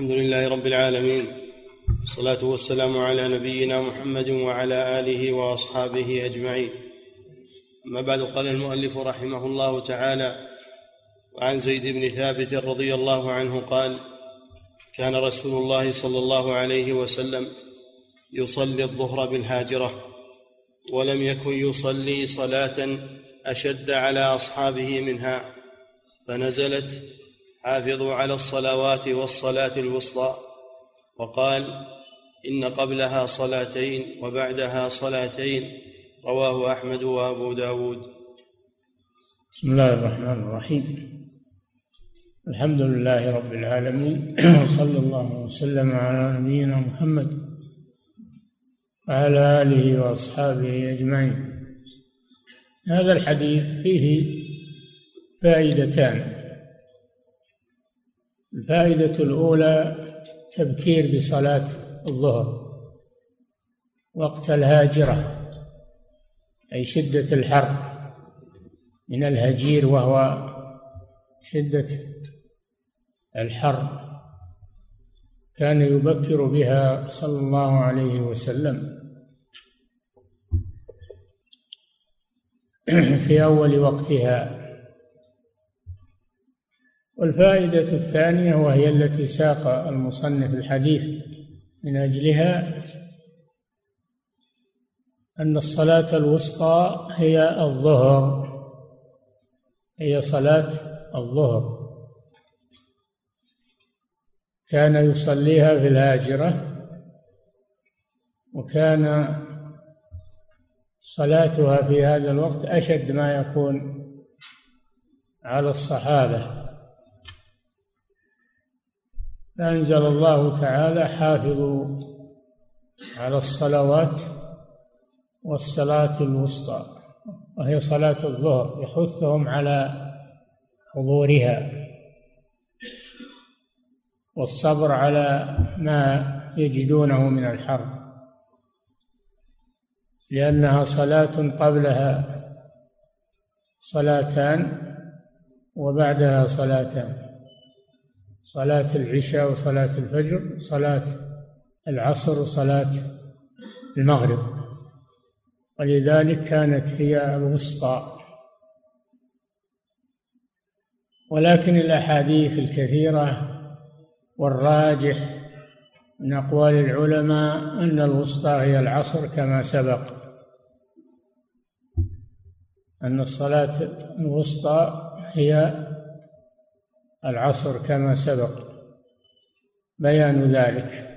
الحمد لله رب العالمين. والصلاة والسلام على نبينا محمد وعلى آله وأصحابه أجمعين. أما بعد قال المؤلف رحمه الله تعالى وعن زيد بن ثابت رضي الله عنه قال كان رسول الله صلى الله عليه وسلم يصلي الظهر بالهاجرة ولم يكن يصلي صلاة أشد على أصحابه منها فنزلت حافظوا على الصلوات والصلاة الوسطى. وقال إن قبلها صلاتين وبعدها صلاتين. رواه أحمد وأبو داود. بسم الله الرحمن الرحيم. الحمد لله رب العالمين. وصلى الله وسلم على نبينا محمد وعلى آله وأصحابه أجمعين. هذا الحديث فيه فائدتان. الفائدة الأولى تبكير بصلاة الظهر وقت الهاجرة أي شدة الحر من الهجير وهو شدة الحر كان يبكر بها صلى الله عليه وسلم. في أول وقتها والفائدة الثانية وهي التي ساق المصنف الحديث من أجلها أن الصلاة الوسطى هي الظهر هي صلاة الظهر. كان يصليها في الهاجرة وكان صلاتها في هذا الوقت أشد ما يكون على الصحابة. فأنزل الله تعالى حافظوا على الصلوات والصلاة الوسطى وهي صلاة الظهر يحثهم على حضورها والصبر على ما يجدونه من الحر لأنها صلاة قبلها صلاتان وبعدها صلاتان. صلاة العشاء وصلاة الفجر صلاة العصر وصلاة المغرب. ولذلك كانت هي الوسطى. ولكن الأحاديث الكثيرة والراجح من أقوال العلماء أن الوسطى هي العصر كما سبق. أن الصلاة الوسطى هي العصر كما سبق. بيان ذلك.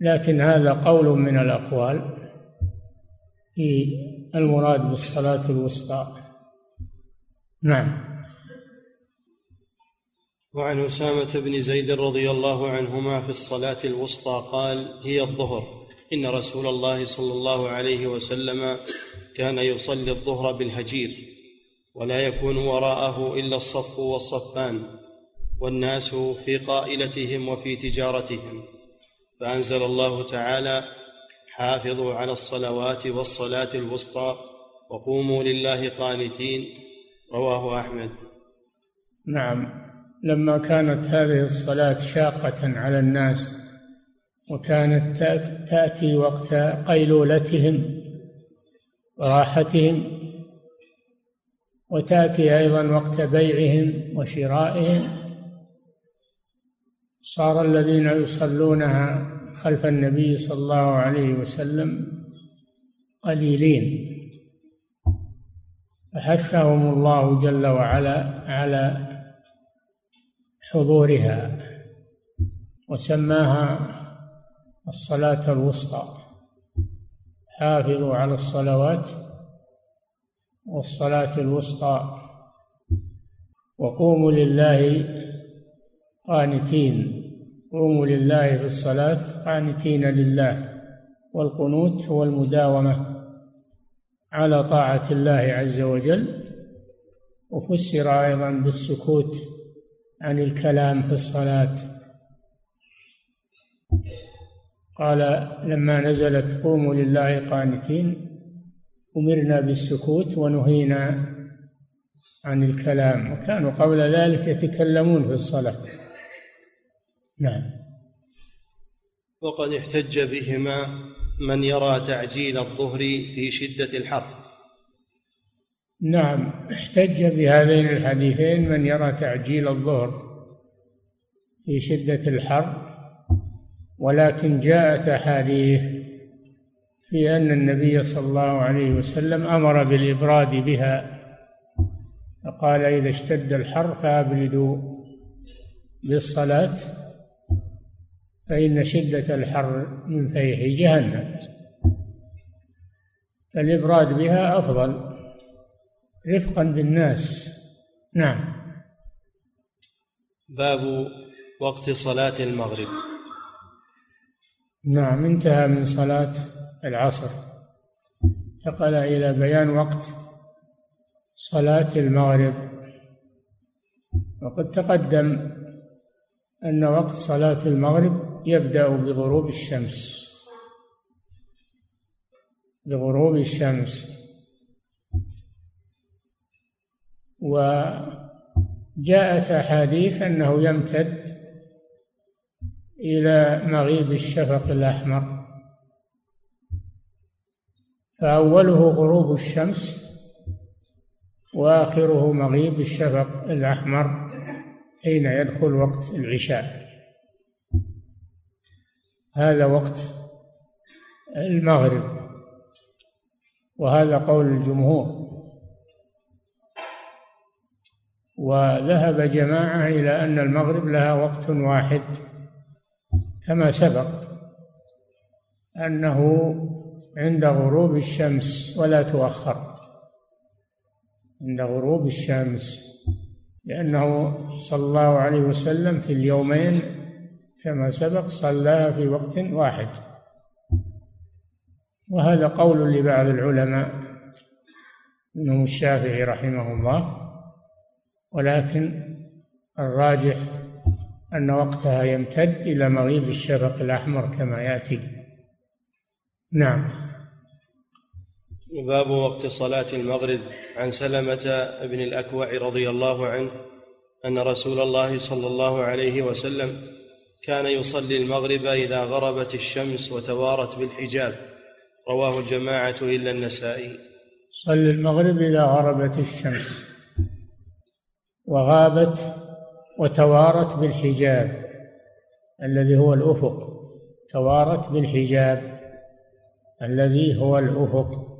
لكن هذا قول من الأقوال. في المراد بالصلاة الوسطى. نعم. وعن أسامة بن زيد رضي الله عنهما في الصلاة الوسطى قال هي الظهر. إن رسول الله صلى الله عليه وسلم كان يصلي الظهر بالهجير. ولا يكون وراءه إلا الصف والصفان والناس في قائلتهم وفي تجارتهم. فأنزل الله تعالى حافظوا على الصلوات والصلاة الوسطى وقوموا لله قانتين رواه أحمد. نعم. لما كانت هذه الصلاة شاقة على الناس وكانت تأتي وقت قيلولتهم وراحتهم وتأتي أيضا وقت بيعهم وشرائهم. صار الذين يصلونها خلف النبي صلى الله عليه وسلم قليلين. فحثهم الله جل وعلا على حضورها وسماها الصلاة الوسطى. حافظوا على الصلوات. والصلاة الوسطى. وقوموا لله قانتين. قوموا لله في الصلاة قانتين لله. والقنوت هو المداومة على طاعة الله عز وجل. وفسر أيضا بالسكوت عن الكلام في الصلاة. قال لما نزلت قوموا لله قانتين أمرنا بالسكوت ونهينا عن الكلام وكانوا قبل ذلك يتكلمون في الصلاة. نعم. وقد احتج بهما من يرى تعجيل الظهر في شدة الحر. نعم احتج بهذين الحديثين من يرى تعجيل الظهر في شدة الحر ولكن جاءت أحاديث في أن النبي صلى الله عليه وسلم أمر بالإبراد بها فقال إذا اشتد الحر فأبردوا بالصلاة فإن شدة الحر من فيح جهنم. فالإبراد بها أفضل رفقا بالناس. نعم. باب وقت صلاة المغرب. نعم انتهى من صلاة. العصر. انتقل إلى بيان وقت صلاة المغرب. وقد تقدم أن وقت صلاة المغرب يبدأ بغروب الشمس. بغروب الشمس. وجاءت أحاديث أنه يمتد إلى مغيب الشفق الأحمر. فأوله غروب الشمس وآخره مغيب الشفق الأحمر حين يدخل وقت العشاء. هذا وقت المغرب وهذا قول الجمهور. وذهب جماعة إلى أن المغرب لها وقت واحد كما سبق أنه عند غروب الشمس ولا تؤخر. عند غروب الشمس. لأنه صلى الله عليه وسلم في اليومين كما سبق صلاها في وقت واحد. وهذا قول لبعض العلماء منهم الشافعي رحمه الله. ولكن الراجح أن وقتها يمتد إلى مغيب الشفق الأحمر كما يأتي. نعم. باب وقت صلاة المغرب عن سلمة بن الأكوع رضي الله عنه أن رسول الله صلى الله عليه وسلم كان يصلي المغرب إذا غربت الشمس وتوارت بالحجاب. رواه الجماعة إلا النسائي. صلي المغرب إذا غربت الشمس. وغابت وتوارت بالحجاب. الذي هو الأفق. توارت بالحجاب. الذي هو الأفق.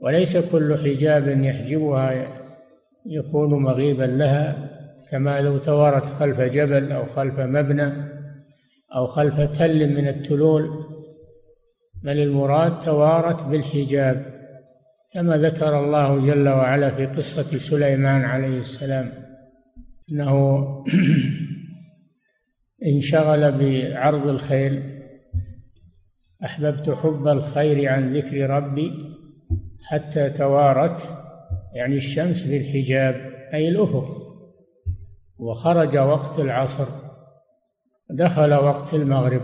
وليس كل حجاب يحجبها يكون مغيبا لها كما لو توارت خلف جبل أو خلف مبنى أو خلف تل من التلول. بل المراد توارت بالحجاب كما ذكر الله جل وعلا في قصة سليمان عليه السلام أنه انشغل بعرض الخيل أحببت حب الخير عن ذكر ربي. حتى توارت يعني الشمس بالحجاب أي الأفق. وخرج وقت العصر. دخل وقت المغرب.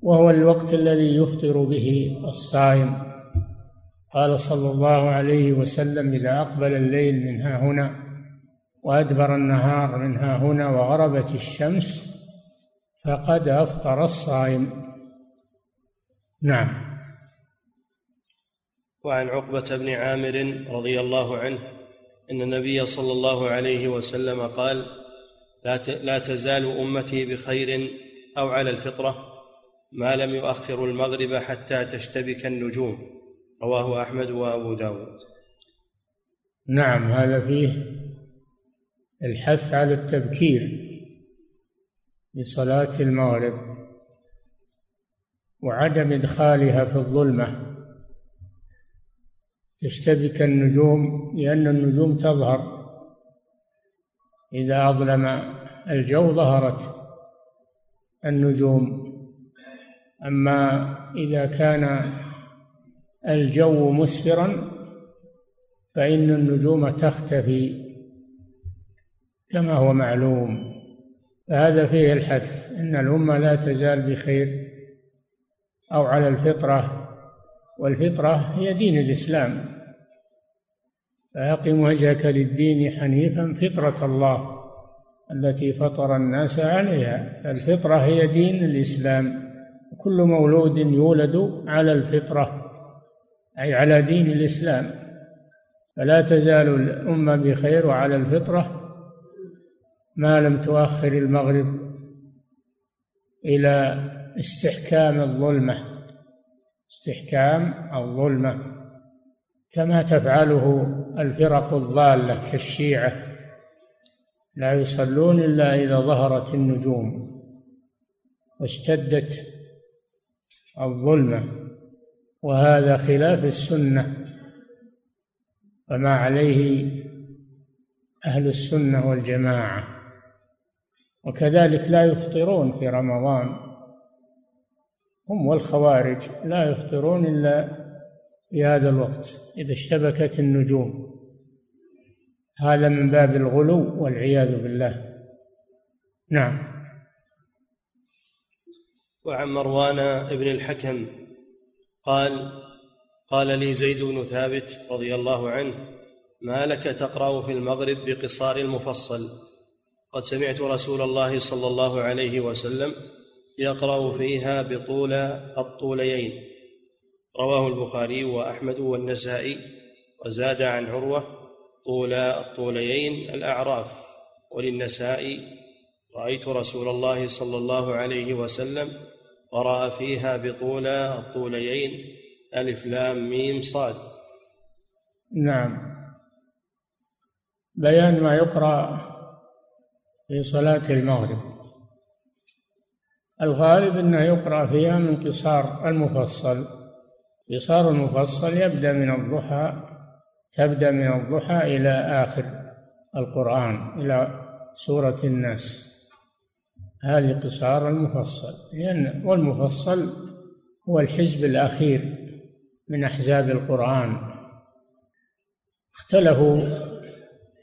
وهو الوقت الذي يفطر به الصائم. قال صلى الله عليه وسلم إذا أقبل الليل من ها هنا وأدبر النهار من ها هنا وغربت الشمس فقد أفطر الصائم. نعم. وعن عقبة بن عامر رضي الله عنه أن النبي صلى الله عليه وسلم قال لا تزال أمتي بخير أو على الفطرة ما لم يؤخروا المغرب حتى تشتبك النجوم رواه أحمد وأبو داود. نعم هذا فيه الحث على التبكير لصلاة المغرب وعدم إدخالها في الظلمة. تشتبك النجوم لأن النجوم تظهر. إذا أظلم الجو ظهرت النجوم. أما إذا كان الجو مسفرا فإن النجوم تختفي كما هو معلوم. فهذا فيه الحث أن الأمة لا تزال بخير أو على الفطرة. والفطرة هي دين الإسلام. فأقم وجهك للدين حنيفا فطرة الله التي فطر الناس عليها. الفطرة هي دين الإسلام. كل مولود يولد على الفطرة أي على دين الإسلام. فلا تزال الأمة بخير وعلى الفطرة ما لم تؤخر المغرب إلى استحكام الظلمة. استحكام الظلمة كما تفعله الفرق الضالة كالشيعة. لا يصلون إلا إذا ظهرت النجوم واشتدت الظلمة وهذا خلاف السنة. وما عليه أهل السنة والجماعة. وكذلك لا يفطرون في رمضان. هم والخوارج لا يفطرون إلا في هذا الوقت إذا اشتبكت النجوم. هذا من باب الغلو والعياذ بالله. نعم. وعن مروان بن الحكم قال قال لي زيد بن ثابت رضي الله عنه ما لك تقرأ في المغرب بقصار المفصل؟ قد سمعت رسول الله صلى الله عليه وسلم يقرأ فيها بطول الطوليين رواه البخاري وأحمد والنسائي وزاد عن عروة طول الطوليين الأعراف. وللنسائي رأيت رسول الله صلى الله عليه وسلم قرأ فيها بطول الطوليين ألف لام ميم صاد. نعم. بيان ما يقرأ في صلاة المغرب. الغالب أنه يقرأ فيها من قصار المفصل. قصار المفصل يبدأ من الضحى تبدأ من الضحى إلى آخر القرآن إلى سورة الناس. هذه قصار المفصل لأن والمفصل هو الحزب الأخير من أحزاب القرآن. اختلفوا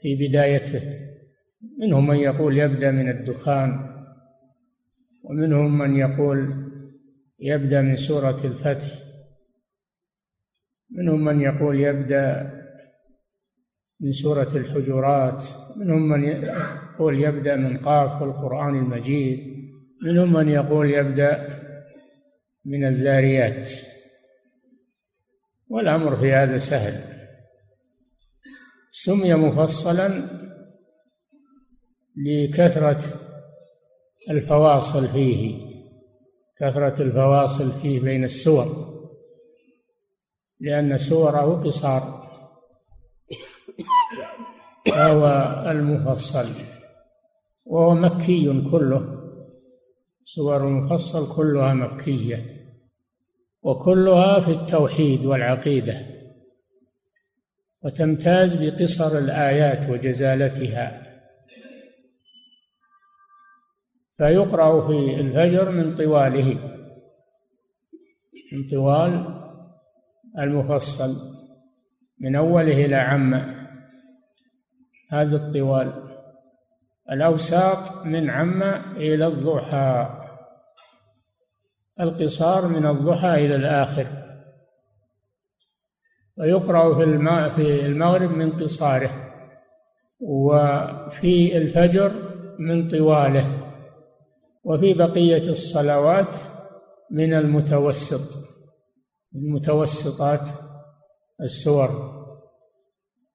في بدايته منهم من يقول يبدأ من الدخان ومنهم من يقول يبدأ من سورة الفتح. منهم من يقول يبدأ من سورة الحجرات. منهم من يقول يبدأ من قاف والقرآن المجيد. منهم من يقول يبدأ من الذاريات. والأمر في هذا سهل. سمي مفصلا لكثرة الفواصل فيه كثرة الفواصل فيه بين السور لأن سوره قصار فهو المفصل وهو مكي كله سور المفصل كلها مكية وكلها في التوحيد والعقيدة وتمتاز بقصر الآيات وجزالتها. فيقرأ في الفجر من طواله من طوال المفصل من أوله إلى عامة هذا الطوال. الأوساط من عامة إلى الضحى. القصار من الضحى إلى الآخر. ويقرأ في الماء في المغرب من قصاره وفي الفجر من طواله. وفي بقية الصلوات من المتوسط المتوسطات السور.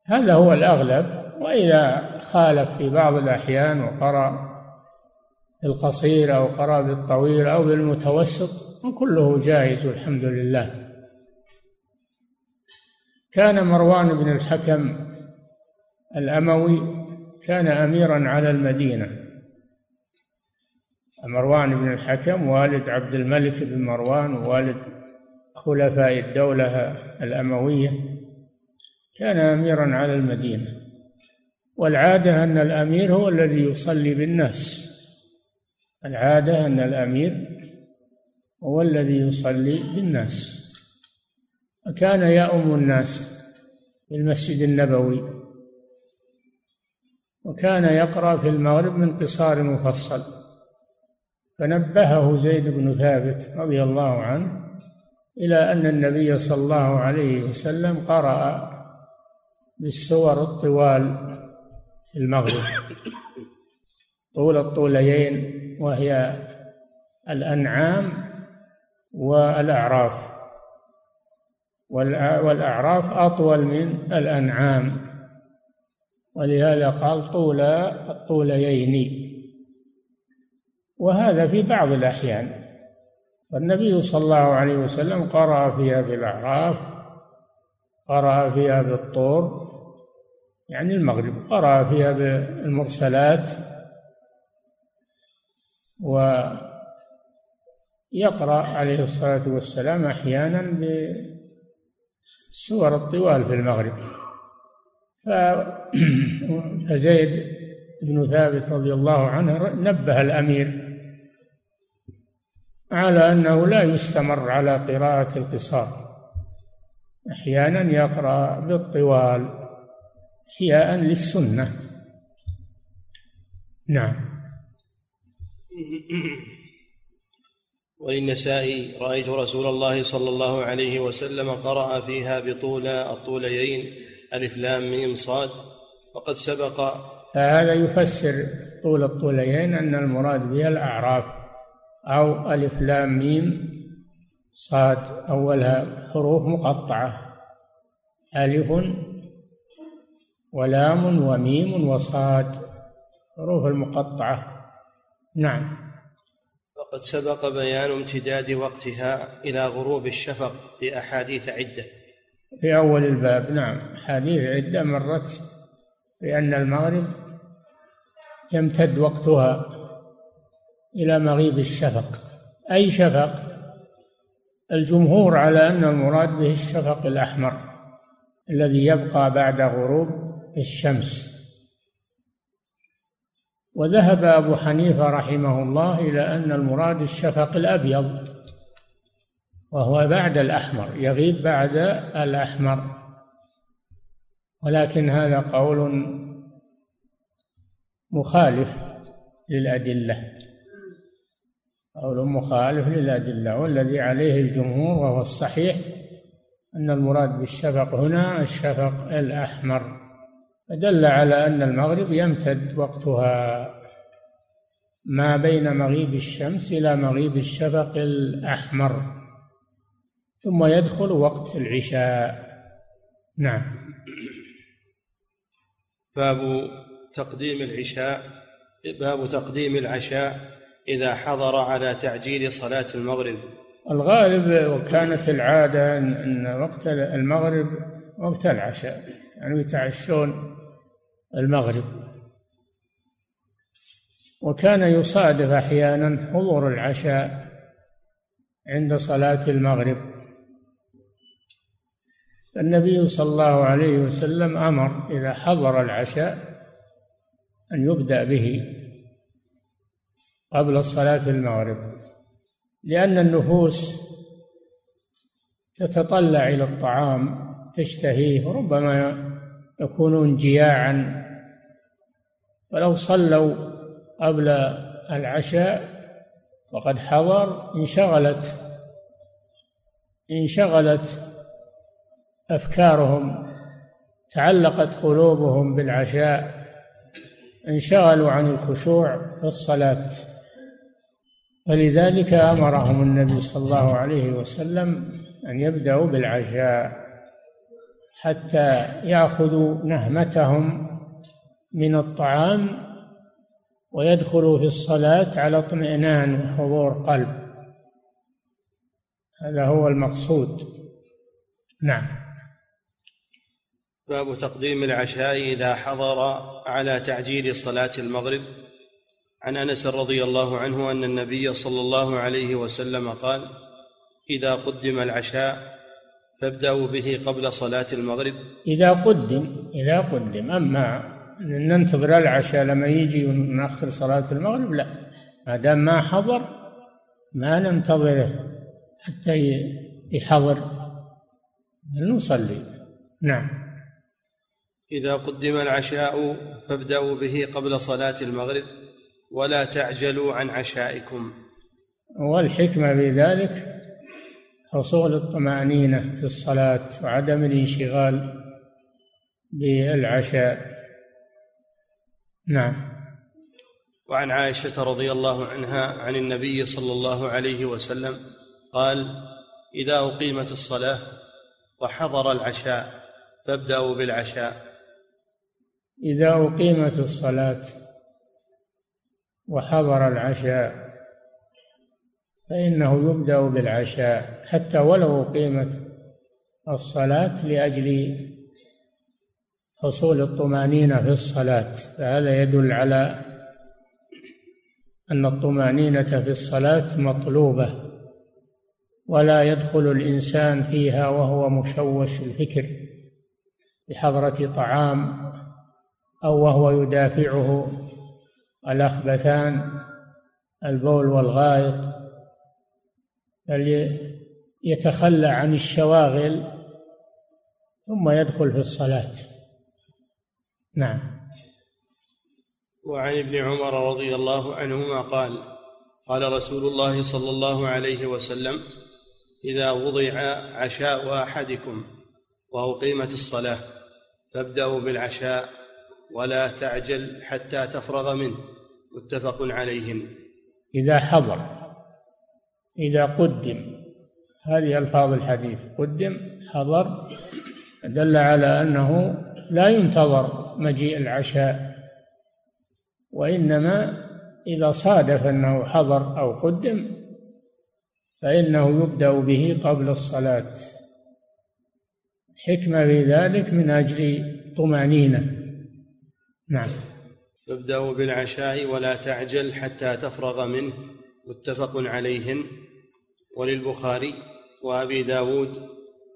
هذا هو الأغلب وإذا خالف في بعض الأحيان وقرأ القصير أو قرأ بالطويل أو بالمتوسط كله جائز الحمد لله. كان مروان بن الحكم الأموي كان أميرا على المدينة. مروان بن الحكم والد عبد الملك بن مروان ووالد خلفاء الدولة الأموية. كان أميرا على المدينة. والعادة أن الأمير هو الذي يصلي بالناس. العادة أن الأمير هو الذي يصلي بالناس. وكان يؤم الناس في المسجد النبوي. وكان يقرأ في المغرب من قصار مفصل. فنبهه زيد بن ثابت رضي الله عنه إلى أن النبي صلى الله عليه وسلم قرأ بالسور الطوال في المغرب. طول الطوليين وهي الأنعام والأعراف. والأعراف أطول من الأنعام. ولهذا قال طول الطوليين وهذا في بعض الأحيان. فالنبي صلى الله عليه وسلم قرأ فيها بالأعراف قرأ فيها بالطور يعني المغرب قرأ فيها بالمرسلات ويقرأ عليه الصلاة والسلام أحيانا بالسور الطوال في المغرب. فزيد بن ثابت رضي الله عنه نبه الأمير على أنه لا يستمر على قراءة القصار. أحيانا يقرأ بالطوال إحياء للسنة. نعم. وللنسائي رأيت رسول الله صلى الله عليه وسلم قرأ فيها بطول الطوليين ألف لام ميم صاد وقد سبق. هذا يفسر طول الطوليين أن المراد بها الأعراف أو ألف لام ميم صاد أولها حروف مقطعة. ألف ولام وميم وصاد حروف المقطعة. نعم. وقد سبق بيان امتداد وقتها إلى غروب الشفق في أحاديث عدة. في أول الباب نعم. أحاديث عدة مرت بأن المغرب يمتد وقتها. إلى مغيب الشفق. أي شفق؟ الجمهور على أن المراد به الشفق الأحمر الذي يبقى بعد غروب الشمس. وذهب أبو حنيفة رحمه الله إلى أن المراد الشفق الأبيض وهو بعد الأحمر يغيب بعد الأحمر. ولكن هذا قول مخالف للأدلة. قول مخالف للأدلة والذي عليه الجمهور وهو الصحيح أن المراد بالشفق هنا الشفق الأحمر. فدل على أن المغرب يمتد وقتها ما بين مغيب الشمس إلى مغيب الشفق الأحمر ثم يدخل وقت العشاء. نعم. باب تقديم العشاء باب تقديم العشاء. إذا حضر على تعجيل صلاة المغرب. الغالب وكانت العادة أن وقت المغرب وقت العشاء يعني يتعشون المغرب. وكان يصادف أحيانا حضور العشاء عند صلاة المغرب. النبي صلى الله عليه وسلم أمر إذا حضر العشاء أن يبدأ به. قبل صلاة المغرب لأن النفوس تتطلع إلى الطعام تشتهيه وربما يكونون جياعا. ولو صلوا قبل العشاء وقد حضر انشغلت انشغلت أفكارهم تعلقت قلوبهم بالعشاء انشغلوا عن الخشوع في الصلاة. فلذلك أمرهم النبي صلى الله عليه وسلم أن يبدأوا بالعشاء حتى يأخذوا نهمتهم من الطعام ويدخلوا في الصلاة على اطمئنان وحضور قلب. هذا هو المقصود. نعم. باب تقديم العشاء إذا حضر على تعجيل صلاة المغرب. عن أنس رضي الله عنه أن النبي صلى الله عليه وسلم قال إذا قدم العشاء فابدأوا به قبل صلاة المغرب. إذا قدم إذا قدم. أما ننتظر العشاء لما يجي ونأخر صلاة المغرب لا. ما دام ما حضر ما ننتظره حتى يحضر. نصلي. نعم. إذا قدم العشاء فابدأوا به قبل صلاة المغرب. ولا تعجلوا عن عشائكم. والحكمة في ذلك حصول الطمأنينة في الصلاة وعدم الانشغال بالعشاء. نعم. وعن عائشة رضي الله عنها عن النبي صلى الله عليه وسلم قال إذا أقيمت الصلاة وحضر العشاء فابدأوا بالعشاء. إذا أقيمت الصلاة وحضر العشاء فإنه يبدأ بالعشاء حتى ولو اقيمت الصلاة لأجل حصول الطمأنينة في الصلاة. فهذا يدل على أن الطمأنينة في الصلاة مطلوبة ولا يدخل الإنسان فيها وهو مشوش الفكر بحضرة طعام أو وهو يدافعه. الأخبثان البول والغائط يتخلى عن الشواغل ثم يدخل في الصلاة. نعم. وعن ابن عمر رضي الله عنهما قال قال رسول الله صلى الله عليه وسلم إذا وضع عشاء أحدكم وأقيمت الصلاة فابدأوا بالعشاء ولا تعجل حتى تفرغ منه. متفق عليهم. إذا حضر إذا قدم هذه ألفاظ الحديث. قدم حضر دل على أنه لا ينتظر مجيء العشاء وإنما إذا صادف أنه حضر أو قدم فإنه يبدأ به قبل الصلاة. حكمة في ذلك من أجل طمأنينة. نعم. تبدأ بالعشاء ولا تعجل حتى تفرغ منه متفق عليهن. وللبخاري وأبي داود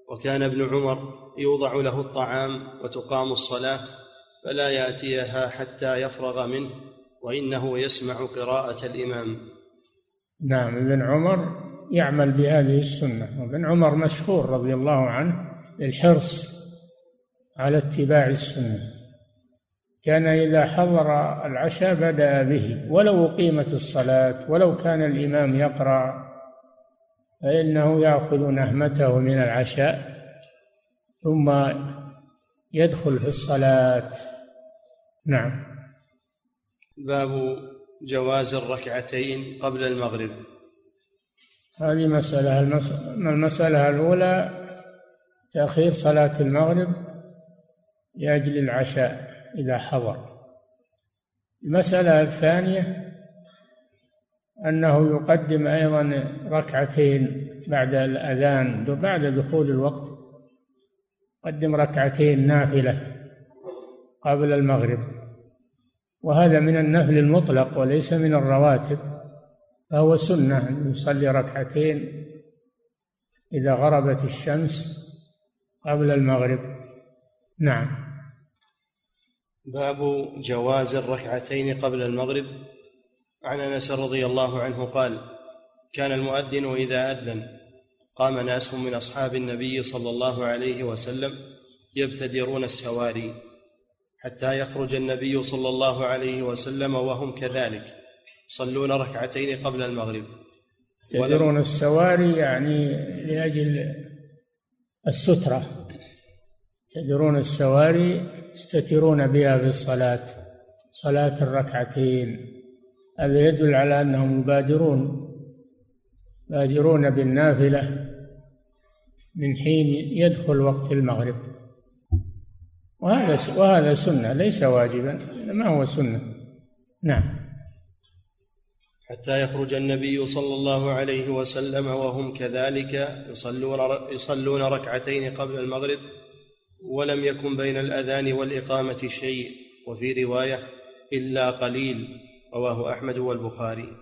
وكان ابن عمر يوضع له الطعام وتقام الصلاة فلا يأتيها حتى يفرغ منه وإنه يسمع قراءة الإمام. نعم ابن عمر يعمل بهذه السنة. وابن عمر مشهور رضي الله عنه الحرص على اتباع السنة. كان إذا حضر العشاء بدأ به ولو أقيمت الصلاة ولو كان الإمام يقرأ فإنه يأخذ نهمته من العشاء ثم يدخل في الصلاة. نعم. باب جواز الركعتين قبل المغرب. هذه مسألة المسألة الأولى تأخير صلاة المغرب لأجل العشاء. إذا حضر. المسألة الثانية أنه يقدم أيضا ركعتين بعد الأذان بعد دخول الوقت قدم ركعتين نافلة قبل المغرب. وهذا من النفل المطلق وليس من الرواتب فهو سنة أن يصلي ركعتين إذا غربت الشمس قبل المغرب. نعم. باب جواز الركعتين قبل المغرب. عن أنس رضي الله عنه قال كان المؤذن إذا أذن قام ناس من أصحاب النبي صلى الله عليه وسلم يبتدرون السواري حتى يخرج النبي صلى الله عليه وسلم وهم كذلك يصلون ركعتين قبل المغرب. يعتبرون السواري يعني لأجل السترة. يعتبرون السواري يستترون بها في الصلاة صلاة الركعتين. هذا يدل على أنهم يبادرون يبادرون بالنافلة من حين يدخل وقت المغرب. وهذا وهذا سنة ليس واجبا ما هو سنة. نعم. حتى يخرج النبي صلى الله عليه وسلم وهم كذلك يصلون يصلون ركعتين قبل المغرب. ولم يكن بين الأذان والإقامة شيء وفي رواية إلا قليل رواه أحمد والبخاري.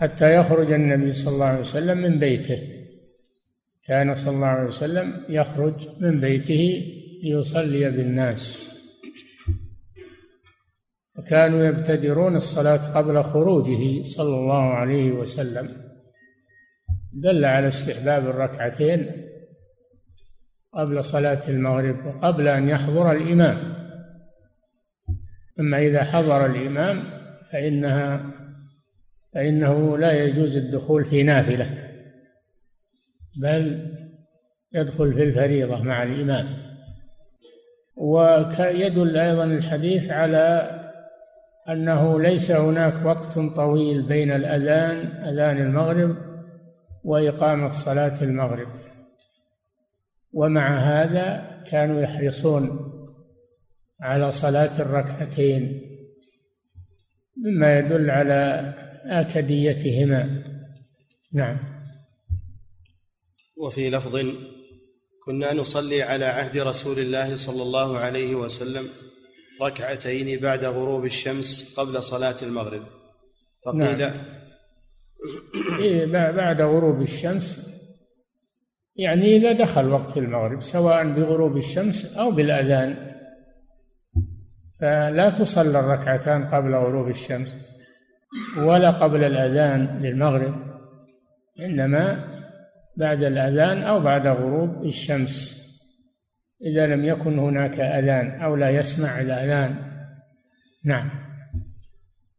حتى يخرج النبي صلى الله عليه وسلم من بيته. كان صلى الله عليه وسلم يخرج من بيته ليصلي بالناس. وكانوا يبتدرون الصلاة قبل خروجه صلى الله عليه وسلم. دل على استحباب الركعتين قبل صلاة المغرب وقبل أن يحضر الإمام. أما إذا حضر الإمام فإنها فإنه لا يجوز الدخول في نافلة بل يدخل في الفريضة مع الإمام. ويدل أيضا الحديث على أنه ليس هناك وقت طويل بين الأذان أذان المغرب وإقامة صلاة المغرب. ومع هذا كانوا يحرصون على صلاة الركعتين مما يدل على آكديتهما. نعم. وفي لفظ كنا نصلي على عهد رسول الله صلى الله عليه وسلم ركعتين بعد غروب الشمس قبل صلاة المغرب. فقيل نعم. إيه بعد غروب الشمس يعني إذا دخل وقت المغرب سواء بغروب الشمس أو بالأذان. فلا تصلى الركعتان قبل غروب الشمس ولا قبل الأذان للمغرب إنما بعد الأذان أو بعد غروب الشمس. إذا لم يكن هناك أذان أو لا يسمع الأذان. نعم.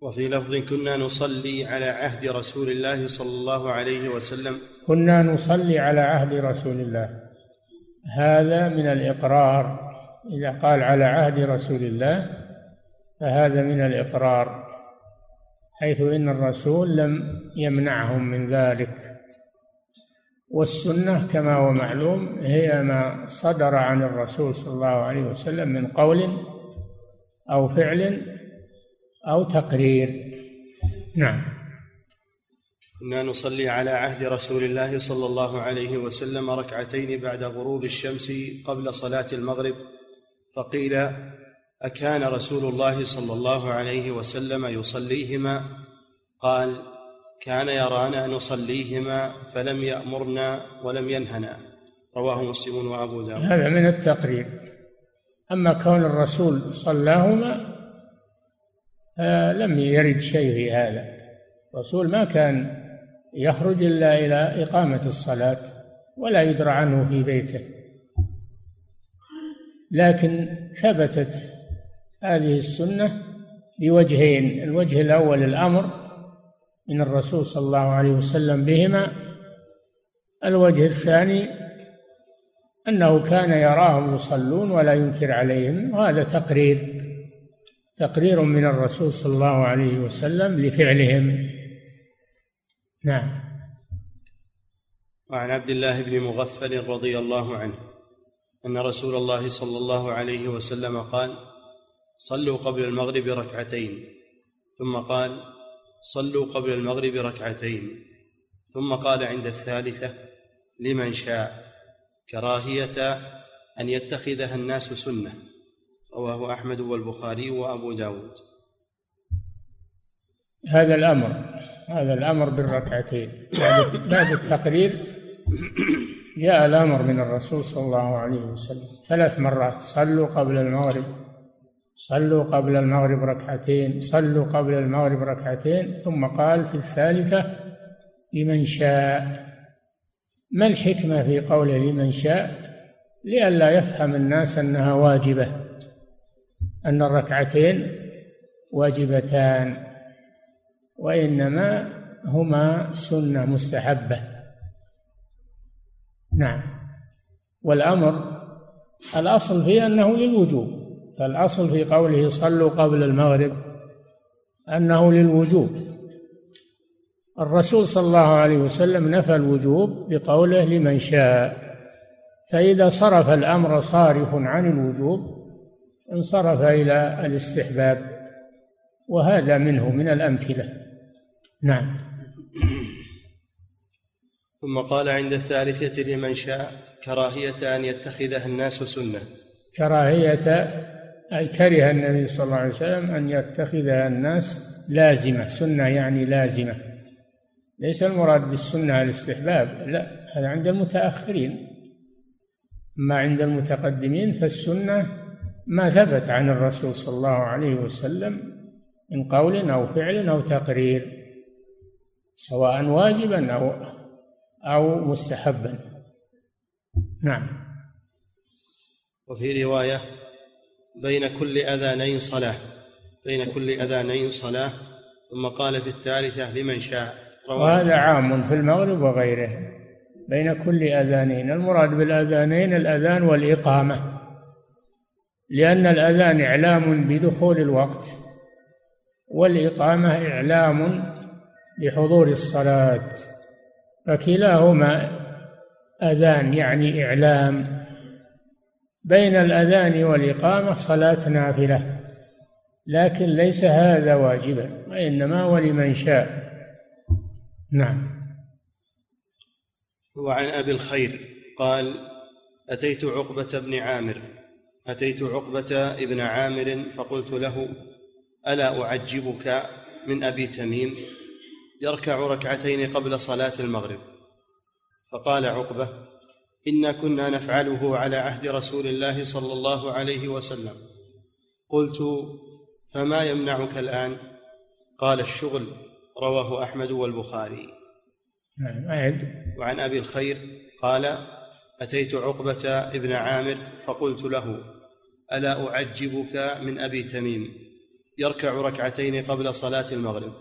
وفي لفظ كنا نصلي على عهد رسول الله صلى الله عليه وسلم كنا نصلي على عهد رسول الله. هذا من الإقرار. إذا قال على عهد رسول الله فهذا من الإقرار حيث إن الرسول لم يمنعهم من ذلك. والسنة كما هو معلوم هي ما صدر عن الرسول صلى الله عليه وسلم من قول أو فعل أو تقرير. نعم. كنا نصلي على عهد رسول الله صلى الله عليه وسلم ركعتين بعد غروب الشمس قبل صلاة المغرب فقيل أكان رسول الله صلى الله عليه وسلم يصليهما؟ قال كان يرانا نصليهما فلم يأمرنا ولم ينهنا. رواه مسلم وأبو داود. هذا من التقرير أما كون الرسول صلاهما لم يرد شيء في هذا. الرسول ما كان يخرج إلا إلى إقامة الصلاة ولا يدرى عنه في بيته. لكن ثبتت هذه السنة بوجهين الوجه الأول الأمر من الرسول صلى الله عليه وسلم بهما الوجه الثاني أنه كان يراهم يصلون ولا ينكر عليهم وهذا تقرير تقرير من الرسول صلى الله عليه وسلم لفعلهم. نعم. وعن عبد الله بن مغفل رضي الله عنه أن رسول الله صلى الله عليه وسلم قال صلوا قبل المغرب ركعتين. ثم قال صلوا قبل المغرب ركعتين. ثم قال عند الثالثة لمن شاء. كراهية أن يتخذها الناس سنة. رواه أحمد والبخاري وأبو داود. هذا الأمر هذا الأمر بالركعتين. بعد التقرير جاء الأمر من الرسول صلى الله عليه وسلم. ثلاث مرات صلوا قبل المغرب صلوا قبل المغرب ركعتين صلوا قبل المغرب ركعتين. ثم قال في الثالثة لمن شاء. ما الحكمة في قوله لمن شاء؟ لئلا يفهم الناس أنها واجبة أن الركعتين واجبتان. وإنما هما سنة مستحبة. نعم. والأمر الأصل فيه أنه للوجوب. فالأصل في قوله صلوا قبل المغرب أنه للوجوب. الرسول صلى الله عليه وسلم نفى الوجوب بقوله لمن شاء. فإذا صرف الأمر صارف عن الوجوب انصرف إلى الاستحباب وهذا منه من الأمثلة. نعم. ثم قال عند الثالثة لمن شاء كراهية أن يتخذها الناس سنة. كراهية أي كره النبي صلى الله عليه وسلم أن يتخذها الناس لازمة. سنة يعني لازمة. ليس المراد بالسنة الاستحباب لا هذا عند المتأخرين. ما عند المتقدمين فالسنة ما ثبت عن الرسول صلى الله عليه وسلم من قول أو فعل أو تقرير. سواء واجبا أو أو مستحبا. نعم. وفي رواية بين كل أذانين صلاة بين كل أذانين صلاة ثم قال في الثالثة لمن شاء. وهذا عام في المغرب وغيره. بين كل أذانين. المراد بالأذانين الأذان والإقامة. لأن الأذان إعلام بدخول الوقت والإقامة إعلام بحضور الصلاة فكلاهما أذان يعني إعلام. بين الأذان والإقامة صلاة نافلة لكن ليس هذا واجبا وإنما ولمن شاء. نعم. وعن أبي الخير قال أتيت عقبة بن عامر أتيت عقبة ابن عامر فقلت له ألا أعجبك من أبي تميم؟ يركع ركعتين قبل صلاة المغرب. فقال عقبة إنا كنا نفعله على عهد رسول الله صلى الله عليه وسلم. قلت فما يمنعك الآن؟ قال الشغل. رواه أحمد والبخاري. نعم وعن أبي الخير قال أتيت عقبة ابن عامر فقلت له ألا أعجبك من أبي تميم؟ يركع ركعتين قبل صلاة المغرب.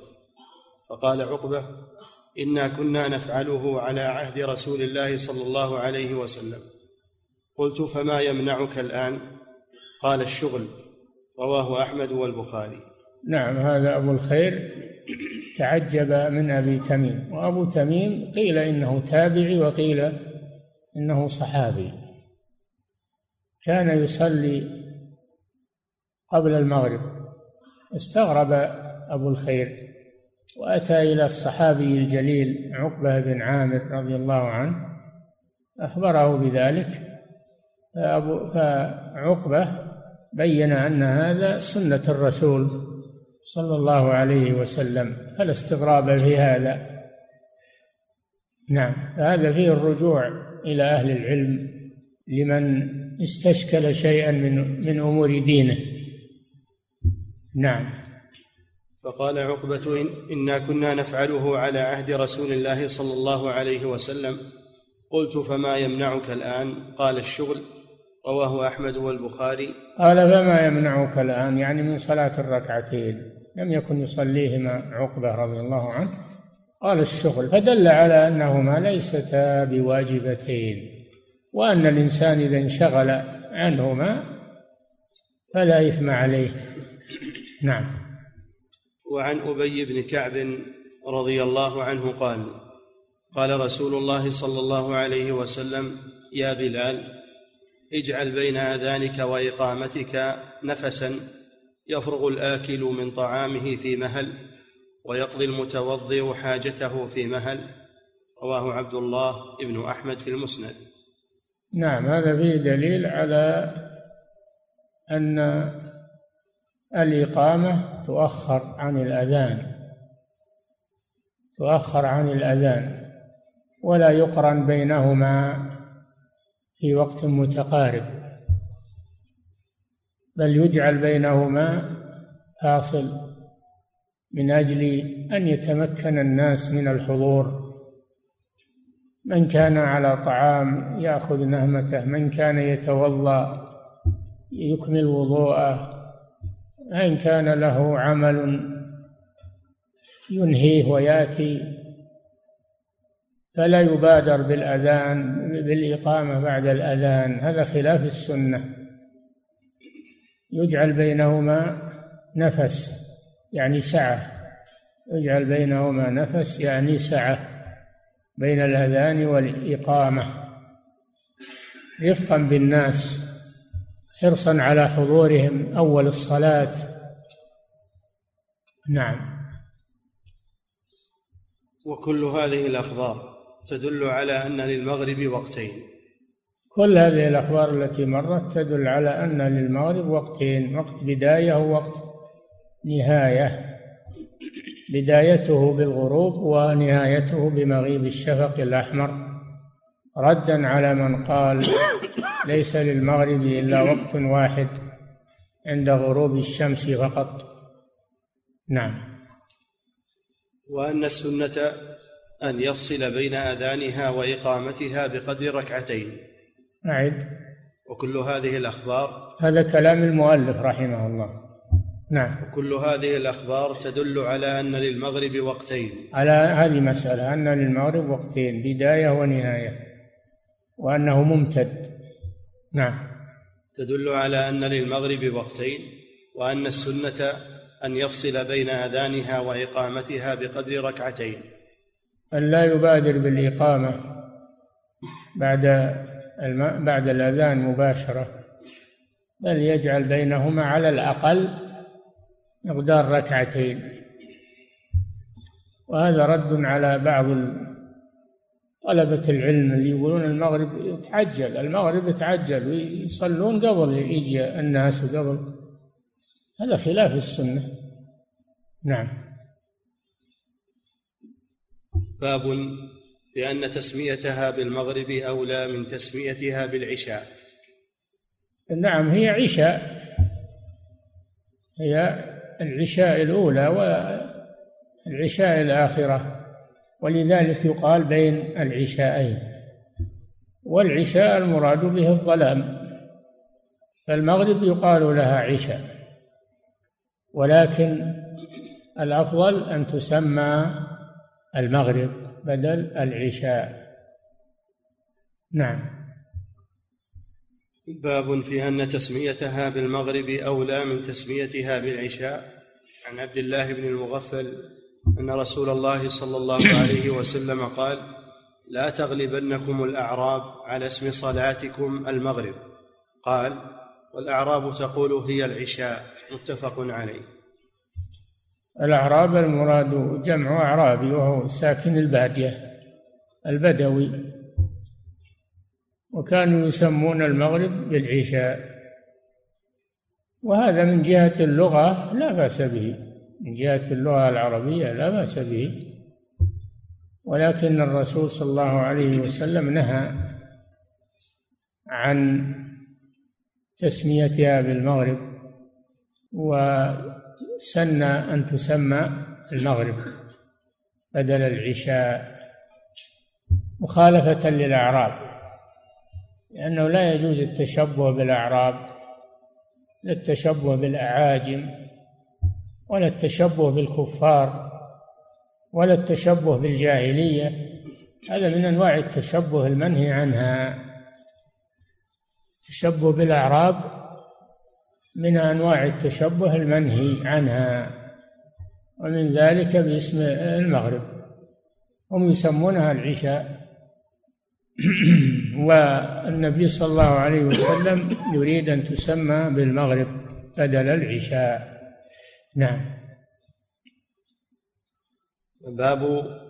فقال عقبة إنا كنا نفعله على عهد رسول الله صلى الله عليه وسلم. قلت فما يمنعك الآن؟ قال الشغل. رواه أحمد والبخاري. نعم هذا أبو الخير تعجب من أبي تميم وأبو تميم قيل إنه تابعي وقيل إنه صحابي. كان يصلي قبل المغرب. استغرب أبو الخير وأتى إلى الصحابي الجليل عقبة بن عامر رضي الله عنه أخبره بذلك فأبو فعقبة بين أن هذا سنة الرسول صلى الله عليه وسلم فلا استغراب في هذا. نعم هذا فيه الرجوع إلى أهل العلم لمن استشكل شيئا من من أمور دينه. نعم. فقال عقبة إن إنا كنا نفعله على عهد رسول الله صلى الله عليه وسلم. قلت فما يمنعك الآن؟ قال الشغل. رواه أحمد والبخاري. قال فما يمنعك الآن؟ يعني من صلاة الركعتين. لم يكن يصليهما عقبة رضي الله عنه. قال الشغل. فدل على أنهما ليستا بواجبتين. وأن الإنسان إذا انشغل عنهما فلا إثم عليه. نعم. وعن أبي بن كعب رضي الله عنه قال قال رسول الله صلى الله عليه وسلم يا بلال اجعل بين آذانك وإقامتك نفسا يفرغ الآكل من طعامه في مهل ويقضي المتوضئ حاجته في مهل. رواه عبد الله بن أحمد في المسند. نعم هذا فيه دليل على أن الإقامة تؤخر عن الأذان. تؤخر عن الأذان. ولا يقرن بينهما في وقت متقارب. بل يجعل بينهما فاصل من أجل أن يتمكن الناس من الحضور. من كان على طعام يأخذ نهمته من كان يتوضأ يكمل وضوءه إن كان له عمل ينهيه وياتي فلا يبادر بالأذان بالإقامة بعد الأذان هذا خلاف السنة. يجعل بينهما نفس يعني سعة. يجعل بينهما نفس يعني سعة بين الأذان والإقامة. رفقا بالناس. حرصا على حضورهم أول الصلاة. نعم. وكل هذه الأخبار تدل على أن للمغرب وقتين. كل هذه الأخبار التي مرت تدل على أن للمغرب وقتين. وقت بداية ووقت نهاية. بدايته بالغروب ونهايته بمغيب الشفق الأحمر. ردا على من قال ليس للمغرب إلا وقت واحد عند غروب الشمس فقط. نعم. وأن السنة أن يفصل بين أذانها وإقامتها بقدر ركعتين. أعد. وكل هذه الأخبار هذا كلام المؤلف رحمه الله. نعم. وكل هذه الأخبار تدل على أن للمغرب وقتين. على هذه مسألة أن للمغرب وقتين بداية ونهاية. وأنه ممتد. نعم. تدل على أن للمغرب وقتين وأن السنة أن يفصل بين أذانها وإقامتها بقدر ركعتين. أن لا يبادر بالإقامة بعد الم... بعد الأذان مباشرة بل يجعل بينهما على الأقل مقدار ركعتين. وهذا رد على بعض طلبة العلم اللي يقولون المغرب يتعجل. المغرب يتعجل ويصلون قبل يجي الناس وقبل. هذا خلاف السنة. نعم. باب في أن تسميتها بالمغرب أولى من تسميتها بالعشاء. نعم هي عشاء. هي العشاء الأولى والعشاء الآخرة. ولذلك يقال بين العشاءين والعشاء المراد به الظلام فالمغرب يقال لها عشاء ولكن الأفضل أن تسمى المغرب بدل العشاء. نعم. باب في أن تسميتها بالمغرب أولى من تسميتها بالعشاء. عن عبد الله بن المغفل أن رسول الله صلى الله عليه وسلم قال لا تغلبنكم الأعراب على اسم صلاتكم المغرب. قال والأعراب تقول هي العشاء. متفق عليه. الأعراب المراد جمع أعرابي وهو ساكن البادية البدوي. وكانوا يسمون المغرب بالعشاء. وهذا من جهة اللغة لا بأس به. من جهة اللغة العربية لا بأس به. ولكن الرسول صلى الله عليه وسلم نهى عن تسميتها بالمغرب وسن أن تسمى المغرب بدل العشاء مخالفة للأعراب لأنه لا يجوز التشبه بالأعراب التشبه بالأعاجم. ولا التشبه بالكفار ولا التشبه بالجاهلية هذا من أنواع التشبه المنهي عنها. التشبه بالأعراب من أنواع التشبه المنهي عنها ومن ذلك باسم المغرب. هم يسمونها العشاء. والنبي صلى الله عليه وسلم يريد أن تسمى بالمغرب بدل العشاء. نعم. باب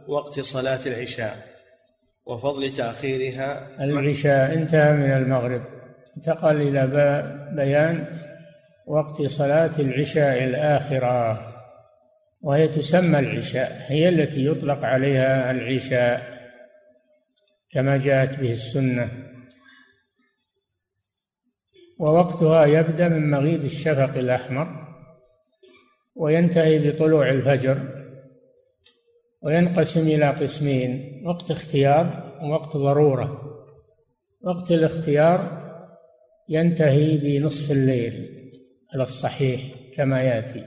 وقت صلاة العشاء وفضل تأخيرها. العشاء انتهى من المغرب. انتقل إلى بيان وقت صلاة العشاء الآخرة وهي تسمى العشاء هي التي يطلق عليها العشاء كما جاءت به السنة. ووقتها يبدأ من مغيب الشفق الأحمر وينتهي بطلوع الفجر وينقسم إلى قسمين وقت اختيار ووقت ضرورة. وقت الاختيار ينتهي بنصف الليل على الصحيح كما يأتي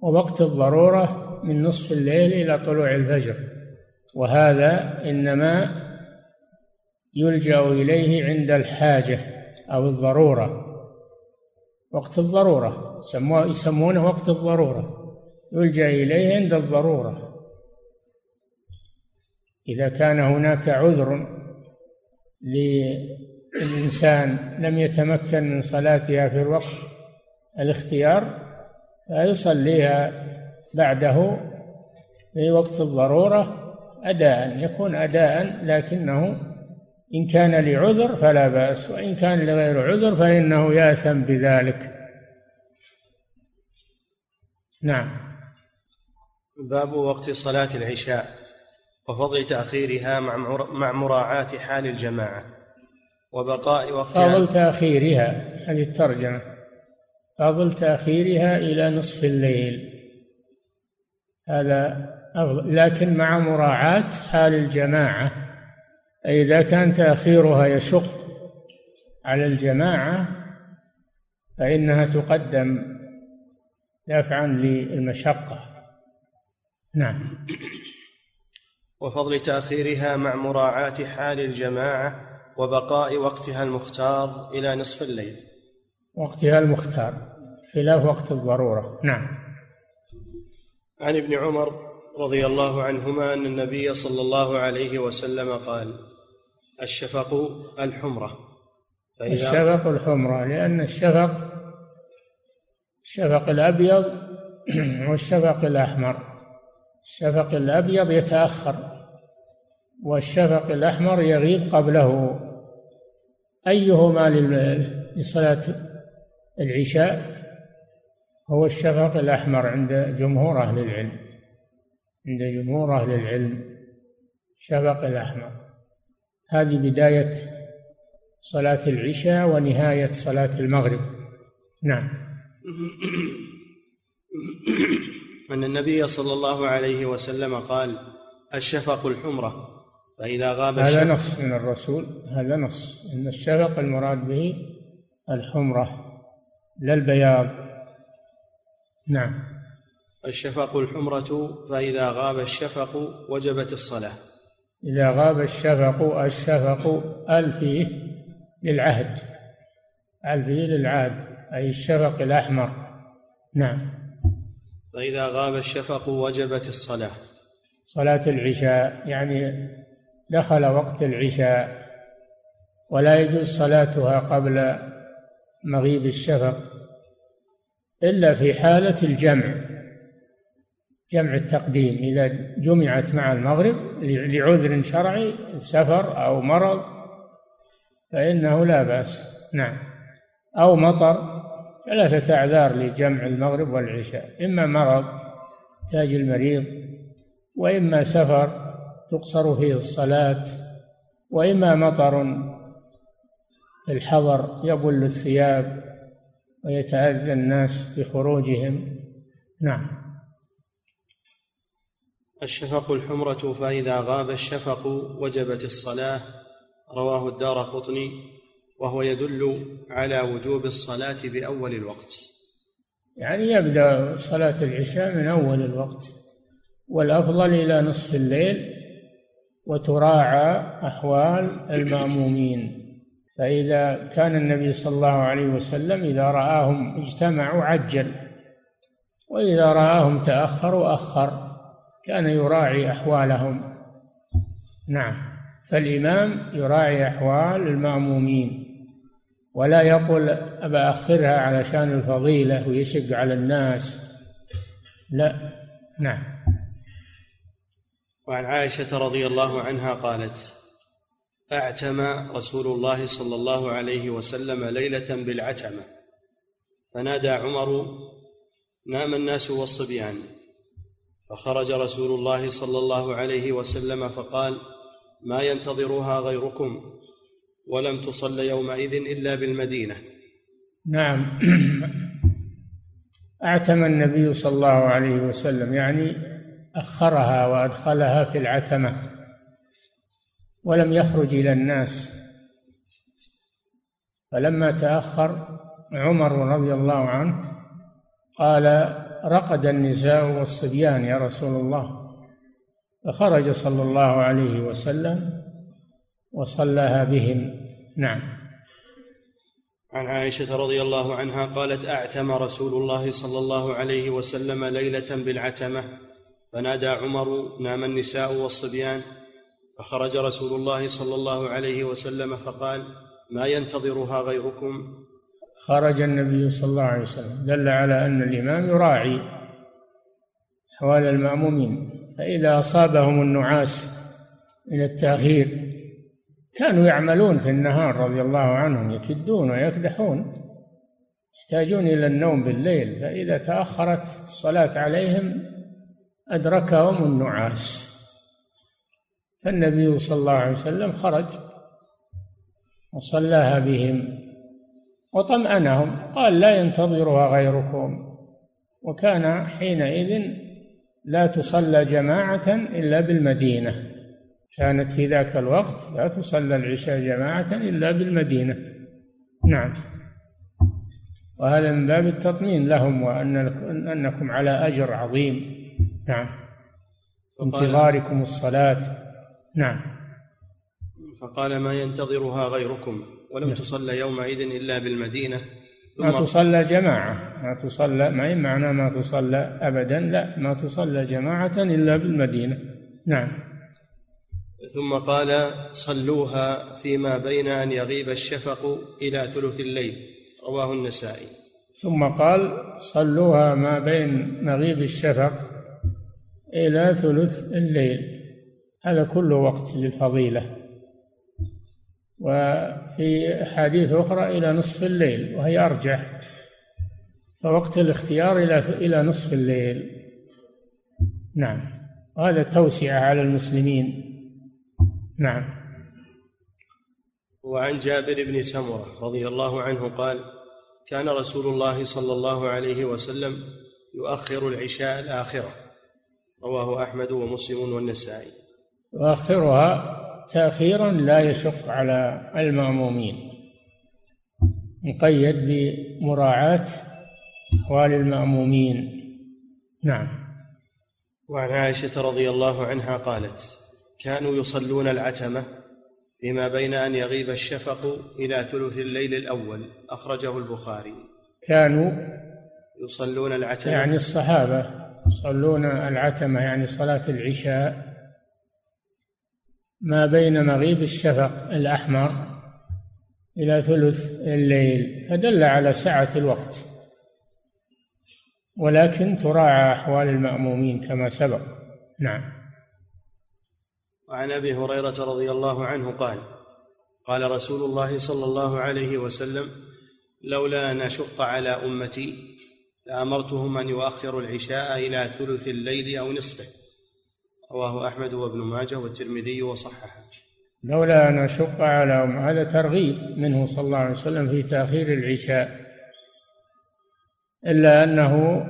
ووقت الضرورة من نصف الليل إلى طلوع الفجر. وهذا إنما يلجأ إليه عند الحاجة أو الضرورة. وقت الضرورة. يسمونه وقت الضرورة. يلجأ إليه عند الضرورة. إذا كان هناك عذر للإنسان لم يتمكن من صلاتها في الوقت الاختيار فيصليها بعده في وقت الضرورة اداء يكون اداء لكنه إن كان لعذر فلا بأس وإن كان لغير عذر فإنه يأثم بذلك. نعم. باب وقت صلاة العشاء وفضل تأخيرها مع مراعاة حال الجماعة وبقاء وقتها. فضل تأخيرها هذه الترجمة. فضل تأخيرها إلى نصف الليل. هذا أفضل لكن مع مراعاة حال الجماعة. إذا كان تأخيرها يشق على الجماعة فإنها تقدم دافعا للمشقة. نعم. وفضل تأخيرها مع مراعاة حال الجماعة وبقاء وقتها المختار إلى نصف الليل. وقتها المختار خلاف وقت الضرورة. نعم. عن ابن عمر رضي الله عنهما أن النبي صلى الله عليه وسلم قال الشفق الحمرة. الشفق الحمرة لأن الشفق الشفق الأبيض والشفق الأحمر. الشفق الأبيض يتأخر والشفق الأحمر يغيب قبله. أيهما لصلاة العشاء؟ هو الشفق الأحمر عند جمهور أهل العلم. عند جمهور أهل العلم الشفق الأحمر. هذه بداية صلاة العشاء ونهاية صلاة المغرب. نعم. أن النبي صلى الله عليه وسلم قال الشفق الحمرة. فإذا غاب هذا الشفق نص من الرسول. هذا نص. أن الشفق المراد به الحمرة. لا البياض. نعم. الشفق الحمرة فإذا غاب الشفق وجبت الصلاة. إذا غاب الشفق الشفق ألفيه للعهد. ألفيه للعهد أي الشفق الأحمر. نعم. فإذا غاب الشفق وجبت الصلاة. صلاة العشاء يعني دخل وقت العشاء ولا يجوز صلاتها قبل مغيب الشفق إلا في حالة الجمع. جمع التقديم. إذا جمعت مع المغرب لعذر شرعي سفر أو مرض فإنه لا بأس. نعم. أو مطر ثلاثة أعذار لجمع المغرب والعشاء. إما مرض تاج المريض وإما سفر تقصر فيه الصلاة وإما مطر الحضر يبل الثياب ويتأذى الناس بخروجهم. نعم. الشفق الحمرة فإذا غاب الشفق وجبت الصلاة. رواه الدار قطني وهو يدل على وجوب الصلاة بأول الوقت. يعني يبدأ صلاة العشاء من أول الوقت. والأفضل إلى نصف الليل وتراعى أحوال المأمومين. فإذا كان النبي صلى الله عليه وسلم إذا رآهم اجتمعوا عجل وإذا رآهم تأخروا أخر. كان يراعي أحوالهم. نعم. فالإمام يراعي أحوال المأمومين ولا يقول أبا أخرها علشان الفضيلة ويشق على الناس. لا. نعم. وعن عائشة رضي الله عنها قالت أعتم رسول الله صلى الله عليه وسلم ليلة بالعتمة فنادى عمر نام الناس والصبيان. فخرج رسول الله صلى الله عليه وسلم فقال ما ينتظرها غيركم ولم تصل يومئذ إلا بالمدينة. نعم. أعتم النبي صلى الله عليه وسلم يعني أخرها وأدخلها في العتمة ولم يخرج إلى الناس. فلما تأخر عمر رضي الله عنه قال رقد النساء والصبيان يا رسول الله. فخرج صلى الله عليه وسلم وصلاها بهم. نعم. عن عائشة رضي الله عنها قالت أعتم رسول الله صلى الله عليه وسلم ليلة بالعتمة فنادى عمر نام النساء والصبيان. فخرج رسول الله صلى الله عليه وسلم فقال ما ينتظرها غيركم؟ خرج النبي صلى الله عليه وسلم. دل على أن الإمام يراعي أحوال المأمومين. فإذا أصابهم النعاس من التأخير كانوا يعملون في النهار رضي الله عنهم يكدون ويكدحون يحتاجون إلى النوم بالليل. فإذا تأخرت الصلاة عليهم أدركهم النعاس. فالنبي صلى الله عليه وسلم خرج وصلاها بهم. وطمأنهم. قال لا ينتظرها غيركم. وكان حينئذ لا تصلى جماعة إلا بالمدينة. كانت في ذاك الوقت لا تصلى العشاء جماعة إلا بالمدينة. نعم. وهذا من باب التطمين لهم وأن أنكم على أجر عظيم. نعم. انتظاركم الصلاة. نعم. فقال ما ينتظرها غيركم. ولم تصل يومئذ إلا بالمدينة ما تصلى جماعة ما تصلى ما معنى ما تصلى أبدا لا ما تصلى جماعة إلا بالمدينة. نعم. ثم قال صلوها فيما بين أن يغيب الشفق إلى ثلث الليل. رواه النسائي. ثم قال صلوها ما بين مغيب الشفق إلى ثلث الليل. هذا كله وقت للفضيلة. وفي أحاديث أخرى إلى نصف الليل وهي أرجح. فوقت الاختيار إلى إلى نصف الليل. نعم. وهذا توسعة على المسلمين. نعم. وعن جابر بن سمرة رضي الله عنه قال كان رسول الله صلى الله عليه وسلم يؤخر العشاء الآخرة. رواه أحمد ومسلم والنسائي. يؤخرها تأخيرا لا يشق على المأمومين. مقيد بمراعاة أحوال المأمومين. نعم. وعن عائشة رضي الله عنها قالت كانوا يصلون العتمة فيما بين أن يغيب الشفق إلى ثلث الليل الأول أخرجه البخاري. كانوا يصلون العتمة. يعني الصحابة يصلون العتمة يعني صلاة العشاء ما بين مغيب الشفق الأحمر إلى ثلث الليل فدل على سعة الوقت. ولكن تراعى أحوال المأمومين كما سبق. نعم. وعن أبي هريرة رضي الله عنه قال قال رسول الله صلى الله عليه وسلم لولا أن أشق على أمتي لأمرتهم أن يؤخروا العشاء إلى ثلث الليل أو نصفه. رواه أحمد وابن ماجه والترمذي وصححه. لولا أن أشق على أم هذا ترغيب منه صلى الله عليه وسلم في تأخير العشاء. إلا أنه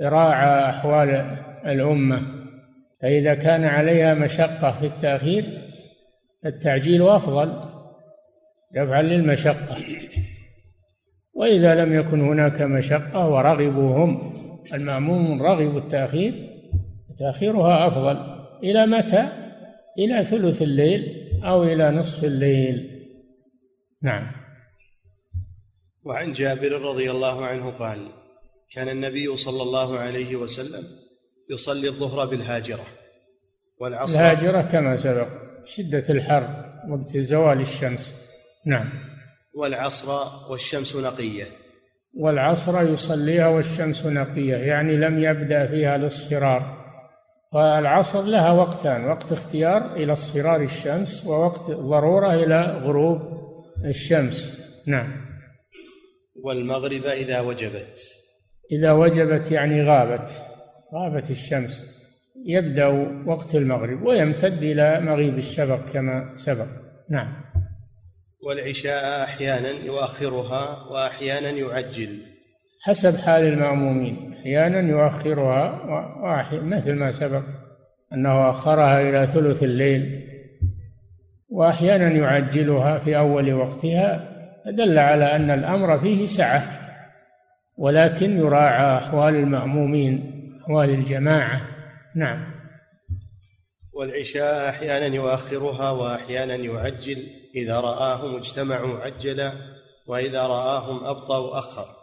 راعى أحوال الأمة فإذا كان عليها مشقة في التأخير التعجيل أفضل دفعا للمشقة. وإذا لم يكن هناك مشقة ورغبوا هم المأموم رغبوا التأخير تأخيرها أفضل. إلى متى؟ إلى ثلث الليل أو إلى نصف الليل. نعم. وعن جابر رضي الله عنه قال كان النبي صلى الله عليه وسلم يصلي الظهر بالهاجرة والعصر. الهاجرة كما سبق شدة الحر وقت زوال الشمس. نعم. والعصر والشمس نقية. والعصر يصليها والشمس نقية يعني لم يبدأ فيها الاصفرار. والعصر لها وقتان وقت اختيار إلى اصفرار الشمس ووقت ضرورة إلى غروب الشمس. نعم. والمغرب إذا وجبت. إذا وجبت يعني غابت غابت الشمس. يبدأ وقت المغرب ويمتد إلى مغيب الشفق كما سبق. نعم. والعشاء أحيانا يؤخرها وأحيانا يعجل. حسب حال المأمومين أحيانا يؤخرها مثل ما سبق أنه أخرها إلى ثلث الليل وأحيانا يعجلها في أول وقتها دل على أن الأمر فيه سعة. ولكن يراعى أحوال المأمومين أحوال الجماعة. نعم. والعشاء أحيانا يؤخرها وأحيانا يعجل. إذا رآهم اجتمعوا عجل وإذا رآهم أبطأوا أخر.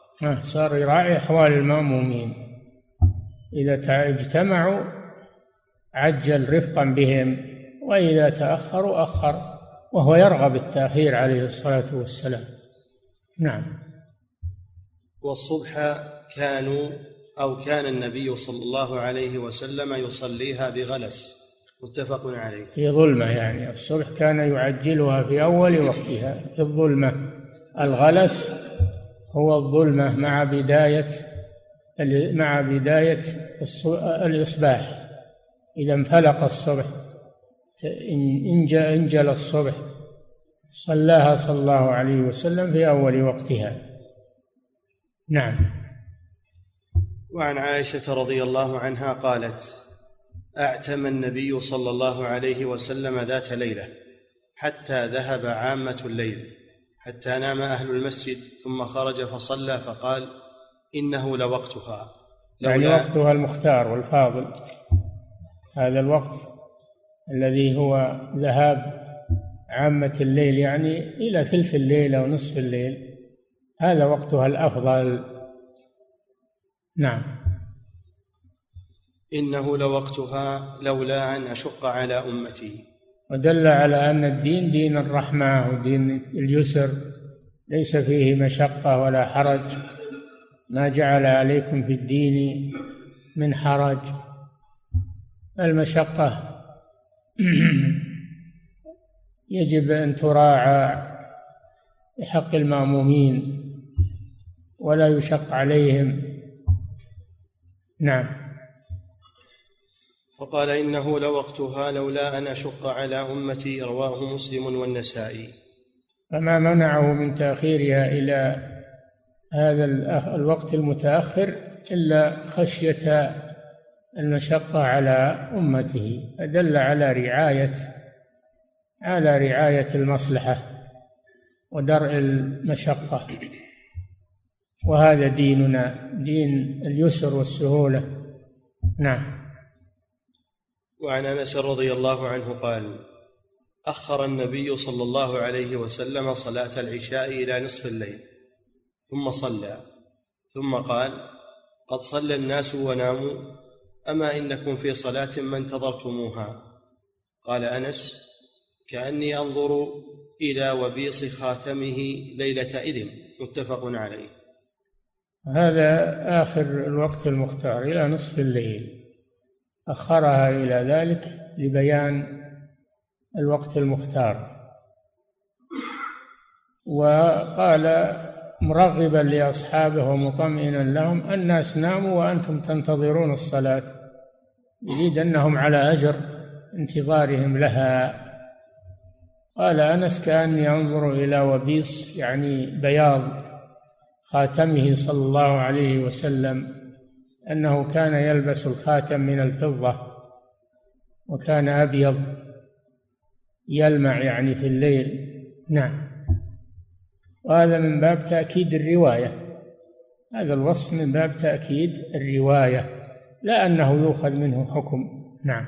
صار يراعي أحوال المأمومين. إذا اجتمعوا عجل رفقا بهم وإذا تأخروا أخر وهو يرغب التأخير عليه الصلاة والسلام. نعم. والصبح كانوا أو كان النبي صلى الله عليه وسلم يصليها بغلس. متفق عليه. في ظلمة يعني. الصبح كان يعجلها في أول وقتها في الظلمة. الغلس هو الظلمة مع بداية مع بداية الإصباح. إذا انفلق الصبح انجل الصبح. صلاها صلى الله عليه وسلم في أول وقتها. نعم. وعن عائشة رضي الله عنها قالت أعتم النبي صلى الله عليه وسلم ذات ليلة حتى ذهب عامة الليل. حتى نام أهل المسجد ثم خرج فصلى فقال إنه لوقتها. يعني وقتها المختار والفاضل. هذا الوقت الذي هو ذهاب عامة الليل يعني إلى ثلث الليل أو نصف الليل. هذا وقتها الأفضل. نعم. إنه لوقتها لولا أن أشق على أمتي. ودل على أن الدين دين الرحمة ودين اليسر ليس فيه مشقة ولا حرج. ما جعل عليكم في الدين من حرج. المشقة يجب أن تراعى بحق المأمومين ولا يشق عليهم. نعم. وقال إنه لوقتها لولا أن أشق على أمتي رواه مسلم والنسائي. فما منعه من تأخيرها إلى هذا الوقت المتأخر إلا خشية المشقة على أمته. فدل على رعاية على رعاية المصلحة ودرء المشقة. وهذا ديننا دين اليسر والسهولة. نعم. وعن أنس رضي الله عنه قال أخر النبي صلى الله عليه وسلم صلاة العشاء إلى نصف الليل ثم صلى ثم قال قد صلى الناس وناموا أما إنكم في صلاة ما انتظرتموها؟ قال أنس كأني أنظر إلى وبيص خاتمه ليلة إذن. متفق عليه. هذا آخر الوقت المختار إلى نصف الليل. أخرها إلى ذلك لبيان الوقت المختار. وقال مرغبا لأصحابه ومطمئنا لهم الناس ناموا وأنتم تنتظرون الصلاة يريد أنهم على أجر انتظارهم لها. قال أنس كأني أنظر إلى وبيص يعني بياض خاتمه صلى الله عليه وسلم. أنه كان يلبس الخاتم من الفضة وكان أبيض يلمع يعني في الليل. نعم. وهذا من باب تأكيد الرواية. هذا الوصف من باب تأكيد الرواية لا أنه يؤخذ منه حكم. نعم.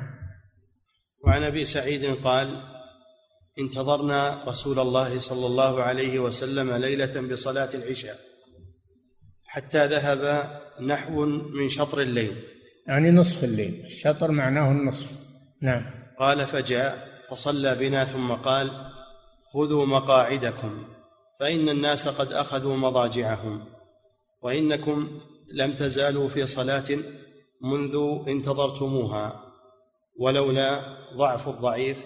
وعن أبي سعيد قال انتظرنا رسول الله صلى الله عليه وسلم ليلة بصلاة العشاء. حتى ذهب نحو من شطر الليل. يعني نصف الليل. الشطر معناه النصف. نعم. قال فجاء فصلى بنا ثم قال خذوا مقاعدكم فإن الناس قد أخذوا مضاجعهم وإنكم لم تزالوا في صلاة منذ انتظرتموها ولولا ضعف الضعيف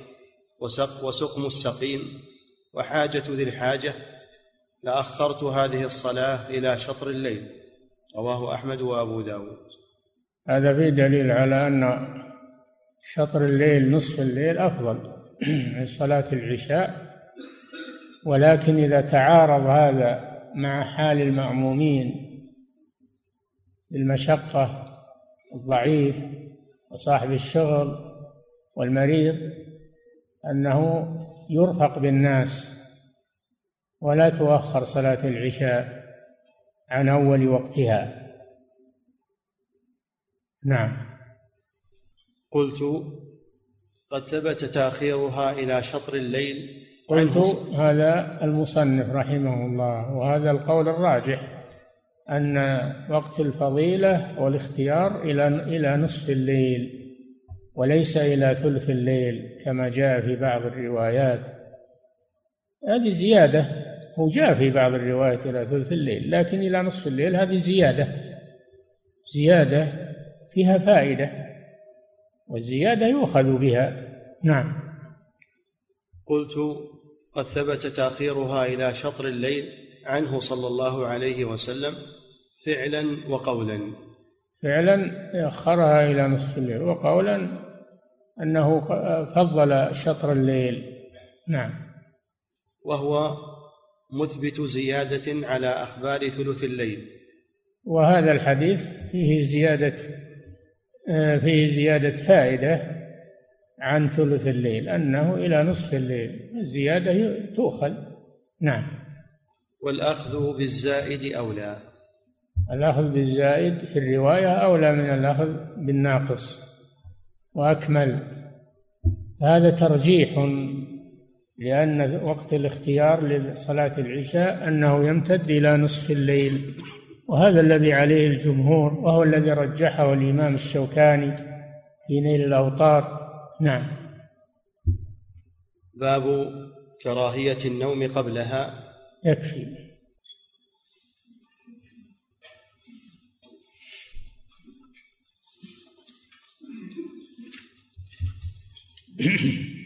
وسق وسقم السقيم وحاجة ذي الحاجة لأخرت هذه الصلاة إلى شطر الليل. رواه أحمد وأبو داود. هذا فيه دليل على أن شطر الليل نصف الليل أفضل من صلاة العشاء. ولكن إذا تعارض هذا مع حال المأمومين بالمشقة الضعيف وصاحب الشغل والمريض أنه يرفق بالناس ولا تؤخر صلاة العشاء عن أول وقتها. نعم. قلت قد ثبت تأخيرها إلى شطر الليل قلت هذا المصنف رحمه الله وهذا القول الراجح أن وقت الفضيلة والاختيار إلى إلى نصف الليل وليس إلى ثلث الليل كما جاء في بعض الروايات. هذه زيادة. هو جاء في بعض الروايات إلى ثلث الليل لكن إلى نصف الليل هذه زيادة. زيادة فيها فائدة والزيادة يؤخذ بها. نعم. قلت قد ثبت تأخيرها إلى شطر الليل عنه صلى الله عليه وسلم فعلا وقولا. فعلا أخرها إلى نصف الليل وقولا أنه فضل شطر الليل. نعم. وهو مثبت زيادة على أخبار ثلث الليل. وهذا الحديث فيه زيادة آه، فيه زيادة فائدة عن ثلث الليل أنه إلى نصف الليل. الزيادة تؤخذ. نعم. والأخذ بالزائد أولى. الأخذ بالزائد في الرواية أولى من الأخذ بالناقص. وأكمل. هذا ترجيح لأن وقت الاختيار لصلاة العشاء أنه يمتد إلى نصف الليل. وهذا الذي عليه الجمهور وهو الذي رجحه الإمام الشوكاني في نيل الأوطار. نعم. باب كراهية النوم قبلها. يكفي.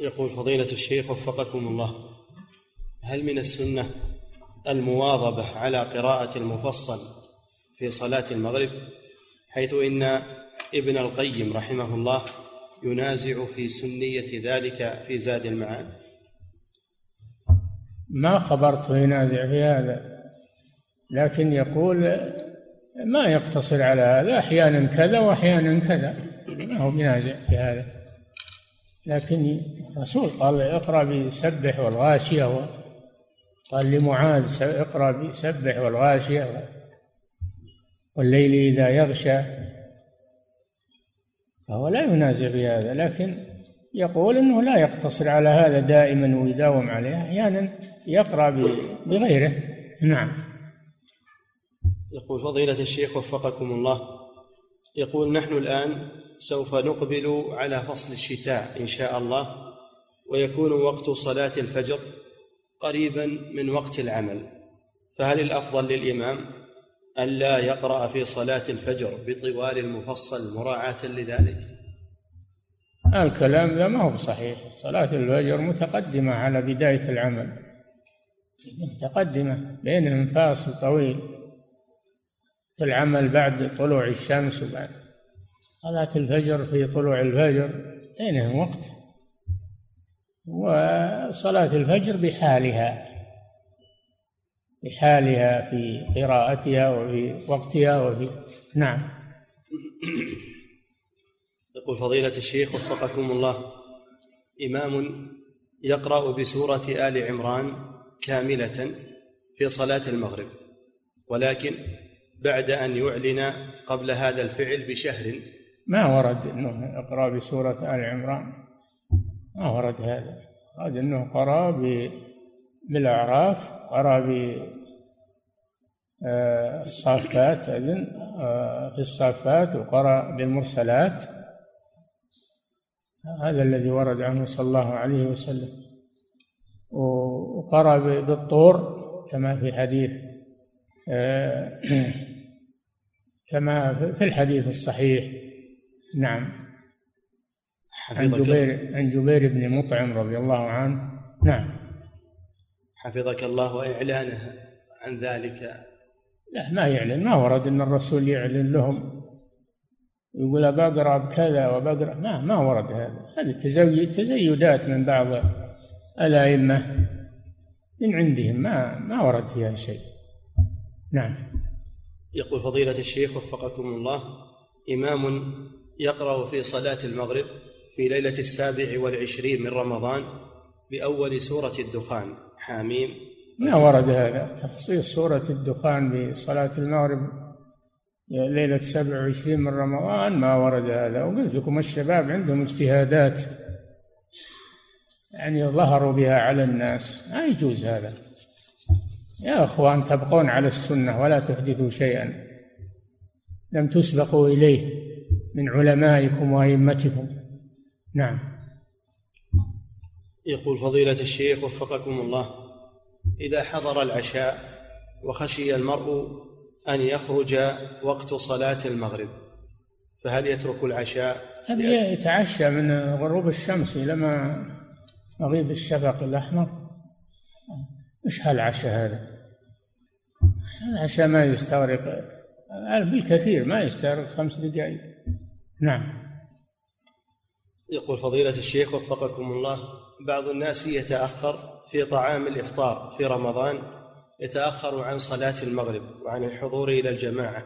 يقول فضيلة الشيخ وفقكم الله. هل من السنة المواظبة على قراءة المفصل في صلاة المغرب؟ حيث إن ابن القيم رحمه الله ينازع في سنية ذلك في زاد المعاد ما خبرته ينازع في هذا لكن يقول ما يقتصر على هذا أحيانا كذا وأحيانا كذا. ما هو ينازع في هذا. لكن الرسول قال اقرأ بسبح والغاشية قال لمعاذ اقرأ بسبح والغاشية والليل إذا يغشى. فهو لا ينازع في هذا لكن يقول إنه لا يقتصر على هذا دائما ويداوم عليه أحيانا يقرأ بغيره. نعم. يقول فضيلة الشيخ وفقكم الله يقول نحن الآن سوف نقبل على فصل الشتاء إن شاء الله ويكون وقت صلاة الفجر قريبا من وقت العمل. فهل الأفضل للإمام الا يقرأ في صلاة الفجر بطوال المفصل مراعاة لذلك؟ الكلام ذا ما هو صحيح. صلاة الفجر متقدمة على بداية العمل. متقدمة بينهم فاصل طويل العمل بعد طلوع الشمس وبعد. صلاة الفجر في طلوع الفجر بينهم وقت. وصلاة الفجر بحالها بحالها في قراءتها وفي وقتها وفي نعم. يقول فضيلة الشيخ وفقكم الله إمام يقرأ بسورة آل عمران كاملة في صلاة المغرب ولكن بعد أن يعلن قبل هذا الفعل بشهر ما ورد إنه اقرأ بسورة آل عمران. ما ورد هذا. ورد إنه قرأ بالأعراف قرأ ب آه، الصافات أذن آه، في الصافات وقرأ بالمرسلات. هذا الذي ورد عنه صلى الله عليه وسلم. وقرأ بالطور كما في حديث آه، كما في الحديث الصحيح. نعم. عن جبير عن جبير بن مطعم رضي الله عنه. نعم. حفظك الله وإعلانه عن ذلك. لا ما يعلن ما ورد أن الرسول يعلن لهم. يقول بقرأ بكذا وبقرأ ما ما ورد هذا. هذه تزيدات من بعض الأئمة. من عندهم ما ما ورد فيها شيء. نعم. يقول فضيلة الشيخ وفقكم الله إمام يقرأ في صلاة المغرب في ليلة السابع والعشرين من رمضان بأول سورة الدخان. حاميم. ما ورد هذا؟ تخصيص سورة الدخان بصلاة المغرب ليلة السابع والعشرين من رمضان ما ورد هذا. وقلت لكم الشباب عندهم اجتهادات يعني ظهروا بها على الناس. ما يجوز هذا. يا أخوان تبقون على السنة ولا تحدثوا شيئا. لم تسبقوا إليه. من علمائكم وأئمتكم نعم يقول فضيلة الشيخ وفقكم الله إذا حضر العشاء وخشي المرء أن يخرج وقت صلاة المغرب فهل يترك العشاء؟ هل يتعشى من غروب الشمس إلى ما مغيب الشفق الأحمر إيش هالعشاء هذا؟ العشاء ما يستغرق بالكثير ما يستغرق خمس دقائق نعم. يقول فضيلة الشيخ وفقكم الله بعض الناس يتأخر في طعام الإفطار في رمضان يتأخر عن صلاة المغرب وعن الحضور إلى الجماعة.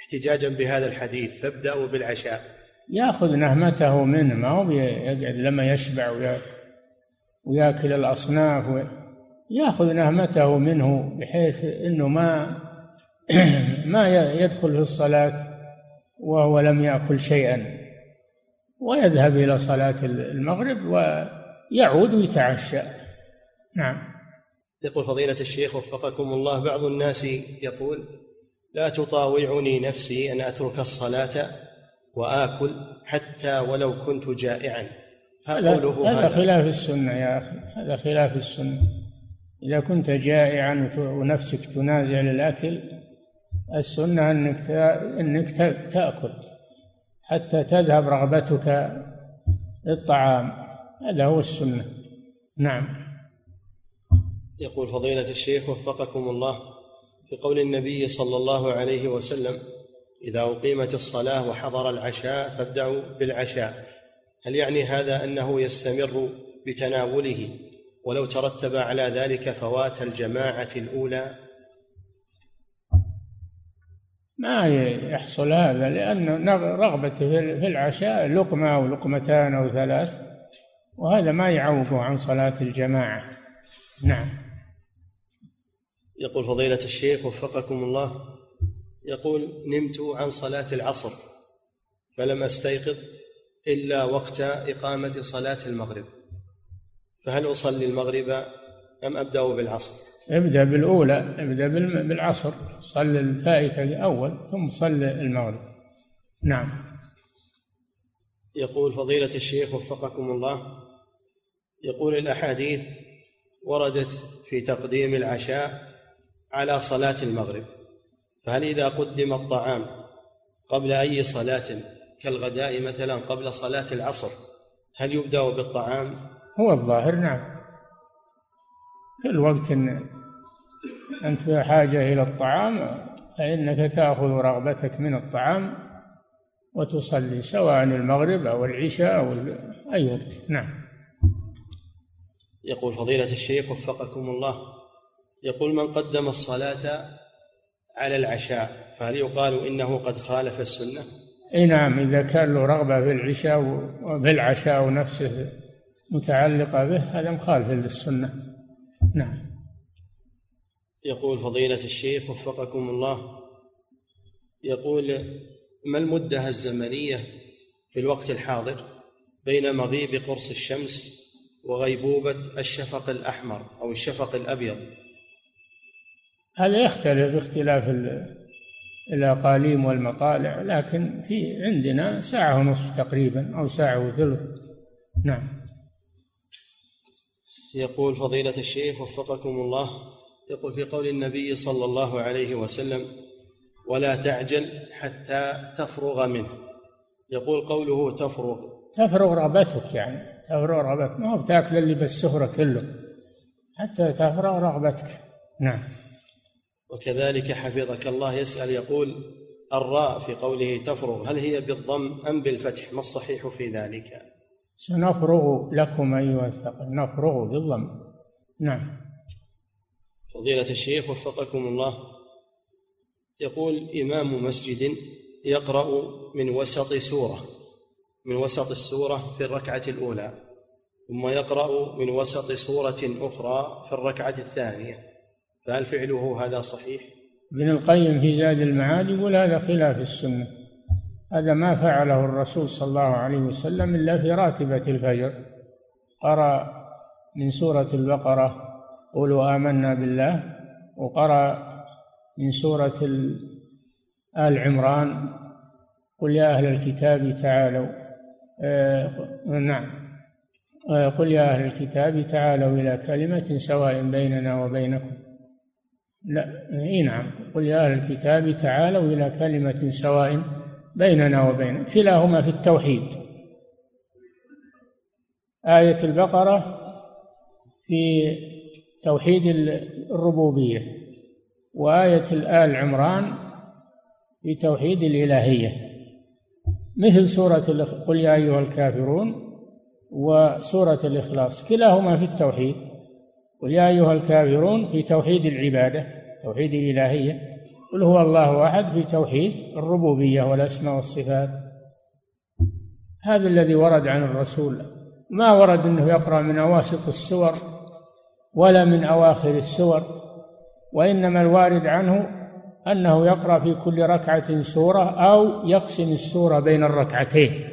احتجاجا بهذا الحديث فابدأوا بالعشاء. يأخذ نهمته منه ما هو يقعد لما يشبع ويأكل الأصناف يأخذ نهمته منه بحيث أنه ما ما يدخل في الصلاة. وهو لم يأكل شيئا. ويذهب إلى صلاة المغرب يعود ويتعشى. نعم. يقول فضيلة الشيخ وفقكم الله بعض الناس يقول لا تطاوعني نفسي أن أترك الصلاة وآكل حتى ولو كنت جائعا. هذا, هذا خلاف السنة يا أخي. هذا خلاف السنة. إذا كنت جائعا ونفسك تنازع للأكل السنة أنك أنك تأكل حتى تذهب رغبتك للطعام هذا هو السنة. نعم. يقول فضيلة الشيخ وفقكم الله في قول النبي صلى الله عليه وسلم إذا أقيمت الصلاة وحضر العشاء فابدأوا بالعشاء. هل يعني هذا أنه يستمر بتناوله ولو ترتب على ذلك فوات الجماعة الأولى؟ ما يحصل هذا لأن رغبته في العشاء لقمة أو لقمتان أو ثلاث وهذا ما يعوقه عن صلاة الجماعة. نعم. يقول فضيلة الشيخ وفقكم الله يقول نمت عن صلاة العصر فلم أستيقظ إلا وقت إقامة صلاة المغرب. فهل أصلي المغرب أم أبدأ بالعصر؟ ابدأ بالأولى ابدأ بالعصر صل الفائتة الأول ثم صل المغرب. نعم. يقول فضيلة الشيخ وفقكم الله يقول الأحاديث وردت في تقديم العشاء على صلاة المغرب فهل إذا قدم الطعام قبل أي صلاة كالغداء مثلا قبل صلاة العصر هل يبدأ بالطعام؟ هو الظاهر نعم. في الوقت إن أنت في حاجة إلى الطعام فإنك تأخذ رغبتك من الطعام وتصلي سواء المغرب أو العشاء أو أي وقت. نعم. يقول فضيلة الشيخ وفقكم الله يقول من قدم الصلاة على العشاء فهل يقال إنه قد خالف السنة؟ إي نعم إذا كان له رغبة في العشاء وفي العشاء ونفسه متعلقة به هذا مخالف للسنة. نعم. يقول فضيلة الشيخ وفقكم الله يقول ما المدة الزمنية في الوقت الحاضر بين مغيب قرص الشمس وغيبوبة الشفق الأحمر أو الشفق الأبيض؟ هذا يختلف باختلاف الأقاليم والمطالع لكن في عندنا ساعة ونصف تقريبا أو ساعة وثلث. نعم. يقول فضيلة الشيخ وفقكم الله يقول في قول النبي صلى الله عليه وسلم ولا تعجل حتى تفرغ منه يقول قوله تفرغ تفرغ رغبتك يعني تفرغ رغبتك. ما هو بتاكل اللي بالسهرة كله حتى تفرغ رغبتك. نعم. وكذلك حفظك الله يسأل يقول الراء في قوله تفرغ هل هي بالضم أم بالفتح؟ ما الصحيح في ذلك؟ سنفرغ لكم أيها الثقل. نفرغ بالضم. نعم. فضيلة الشيخ وفقكم الله. يقول إمام مسجد يقرأ من وسط سورة من وسط السورة في الركعة الأولى ثم يقرأ من وسط سورة أخرى في الركعة الثانية. فهل فعله هذا صحيح؟ ابن القيم في زاد المعاد يقول هذا خلاف السنة. هذا ما فعله الرسول صلى الله عليه وسلم إلا في راتبة الفجر. قرأ من سورة البقرة قولوا آمنا بالله وقرأ من سورة آل عمران قل يا أهل الكتاب تعالوا آه نعم آه قل يا أهل الكتاب تعالوا إلى كلمة سواء بيننا وبينكم. لا إي نعم قل يا أهل الكتاب تعالوا إلى كلمة سواء بيننا وبين كلاهما في التوحيد. آية البقرة في توحيد الربوبية وآية الآل عمران في توحيد الإلهية. مثل سورة قل يا أيها الكافرون وسورة الإخلاص كلاهما في التوحيد. قل يا أيها الكافرون في توحيد العبادة توحيد الإلهية. قل هو الله أحد في توحيد الربوبية والأسماء والصفات. هذا الذي ورد عن الرسول. ما ورد أنه يقرأ من أواسط السور ولا من أواخر السور وإنما الوارد عنه أنه يقرأ في كل ركعة سورة أو يقسم السورة بين الركعتين.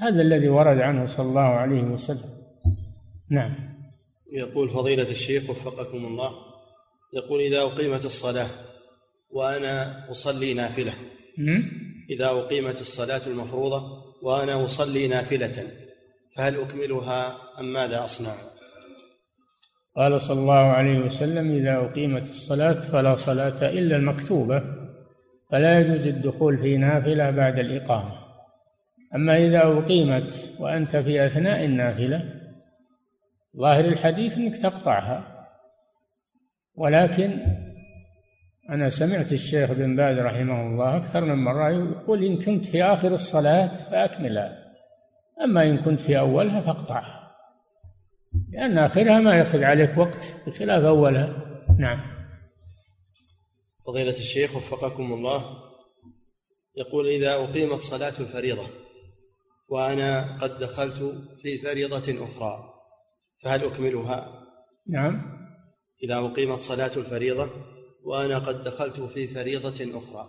هذا الذي ورد عنه صلى الله عليه وسلم. نعم. يقول فضيلة الشيخ وفقكم الله يقول إذا أقيمت الصلاة وأنا أصلي نافلة. إذا أقيمت الصلاة المفروضة وأنا أصلي نافلة فهل أكملها أم ماذا أصنع؟ قال صلى الله عليه وسلم إذا أقيمت الصلاة فلا صلاة إلا المكتوبة فلا يجوز الدخول في نافلة بعد الإقامة. أما إذا أقيمت وأنت في أثناء النافلة ظاهر الحديث أنك تقطعها ولكن أنا سمعت الشيخ بن باز رحمه الله أكثر من مرة يقول إن كنت في آخر الصلاة فأكملها أما إن كنت في أولها فاقطعها لأن آخرها ما يأخذ عليك وقت بخلاف أولها. نعم. فضيلة الشيخ وفقكم الله يقول إذا أقيمت صلاة الفريضة وأنا قد دخلت في فريضة أخرى فهل أكملها؟ نعم. إذا أقيمت صلاة الفريضة وأنا قد دخلت في فريضة أخرى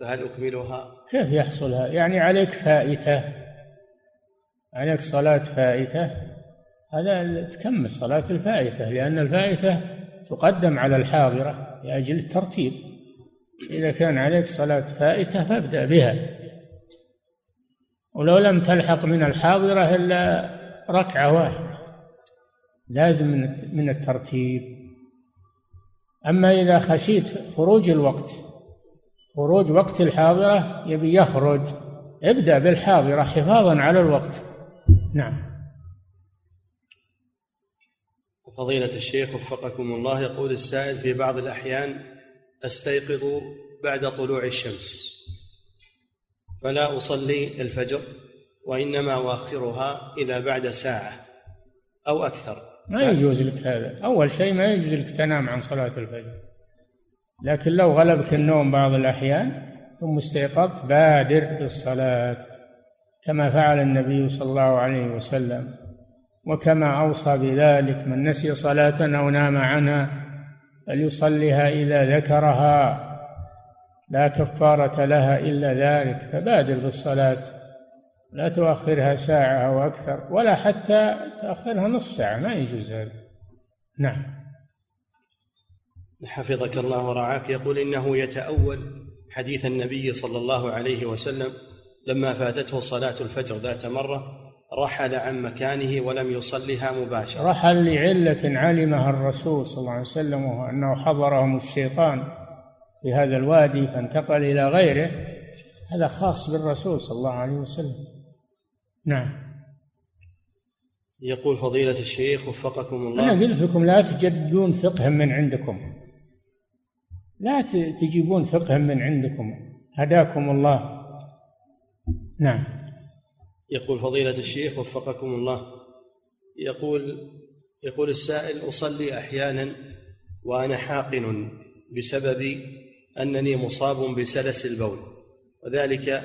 فهل أكملها؟ كيف يحصل هذا؟ يعني عليك فائتة عليك صلاة فائتة هذا تكمل صلاة الفائتة لأن الفائتة تقدم على الحاضرة لأجل الترتيب إذا كان عليك صلاة فائتة فابدأ بها ولو لم تلحق من الحاضرة إلا ركعة واحدة لازم من الترتيب أما إذا خشيت خروج الوقت خروج وقت الحاضرة يبي يخرج. ابدأ بالحاضرة حفاظا على الوقت. نعم. فضيلة الشيخ وفقكم الله يقول السائل في بعض الأحيان أستيقظ بعد طلوع الشمس فلا أصلي الفجر وإنما أؤخرها إلى بعد ساعة أو أكثر. ما يجوز لك هذا. أول شيء ما يجوز لك تنام عن صلاة الفجر. لكن لو غلبك النوم بعض الأحيان ثم استيقظت بادر بالصلاة كما فعل النبي صلى الله عليه وسلم. وكما أوصى بذلك من نسي صلاة أو نام عنها فليصليها إذا ذكرها. لا كفارة لها إلا ذلك فبادر بالصلاة. لا تؤخرها ساعة أو أكثر ولا حتى تأخرها نصف ساعة ما يجوز هذا. نعم. حفظك الله ورعاك. يقول إنه يتأول حديث النبي صلى الله عليه وسلم لما فاتته صلاة الفجر ذات مرة رحل عن مكانه ولم يصلها مباشرة. رحل لعلة علمها الرسول صلى الله عليه وسلم وهو أنه حضرهم الشيطان في هذا الوادي فانتقل إلى غيره. هذا خاص بالرسول صلى الله عليه وسلم. نعم. يقول فضيلة الشيخ وفقكم الله. أنا قلت لكم لا تجدون فقها من عندكم. لا تجيبون فقها من عندكم. هداكم الله. نعم. يقول فضيلة الشيخ وفقكم الله. يقول يقول السائل أصلي أحيانا وأنا حاقن بسبب أنني مصاب بسلس البول وذلك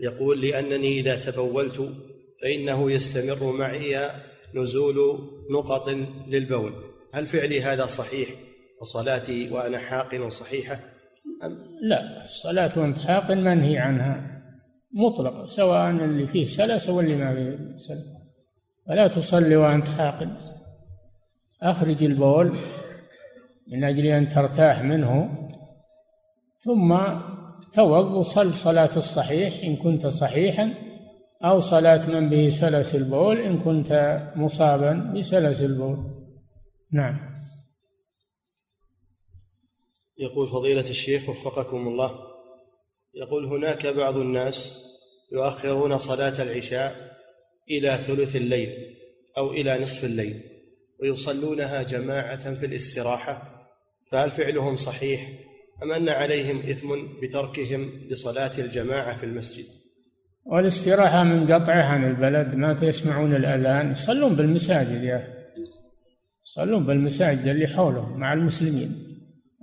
يقول لأنني إذا تبولت فإنه يستمر معي نزول نقط للبول. هل فعلي هذا صحيح؟ وصلاتي وأنا حاقن صحيحة؟ أم؟ لا الصلاة وأنت حاقن منهي عنها مطلقة سواء اللي فيه سلس أو اللي ما فيه سلس فلا تصلي وأنت حاقن أخرج البول من أجل أن ترتاح منه ثم توض وصل صلاة الصحيح إن كنت صحيحا. أو صلاة من به سلس البول إن كنت مصابا بسلس البول. نعم. يقول فضيلة الشيخ وفقكم الله يقول هناك بعض الناس يؤخرون صلاة العشاء إلى ثلث الليل أو إلى نصف الليل ويصلونها جماعة في الاستراحة فهل فعلهم صحيح أم أن عليهم إثم بتركهم لصلاة الجماعة في المسجد؟ والاستراحة من قطعه عن البلد. ما يسمعون الأذان. يصلون بالمساجد يا أخي. يصلون بالمساجد اللي حولهم مع المسلمين.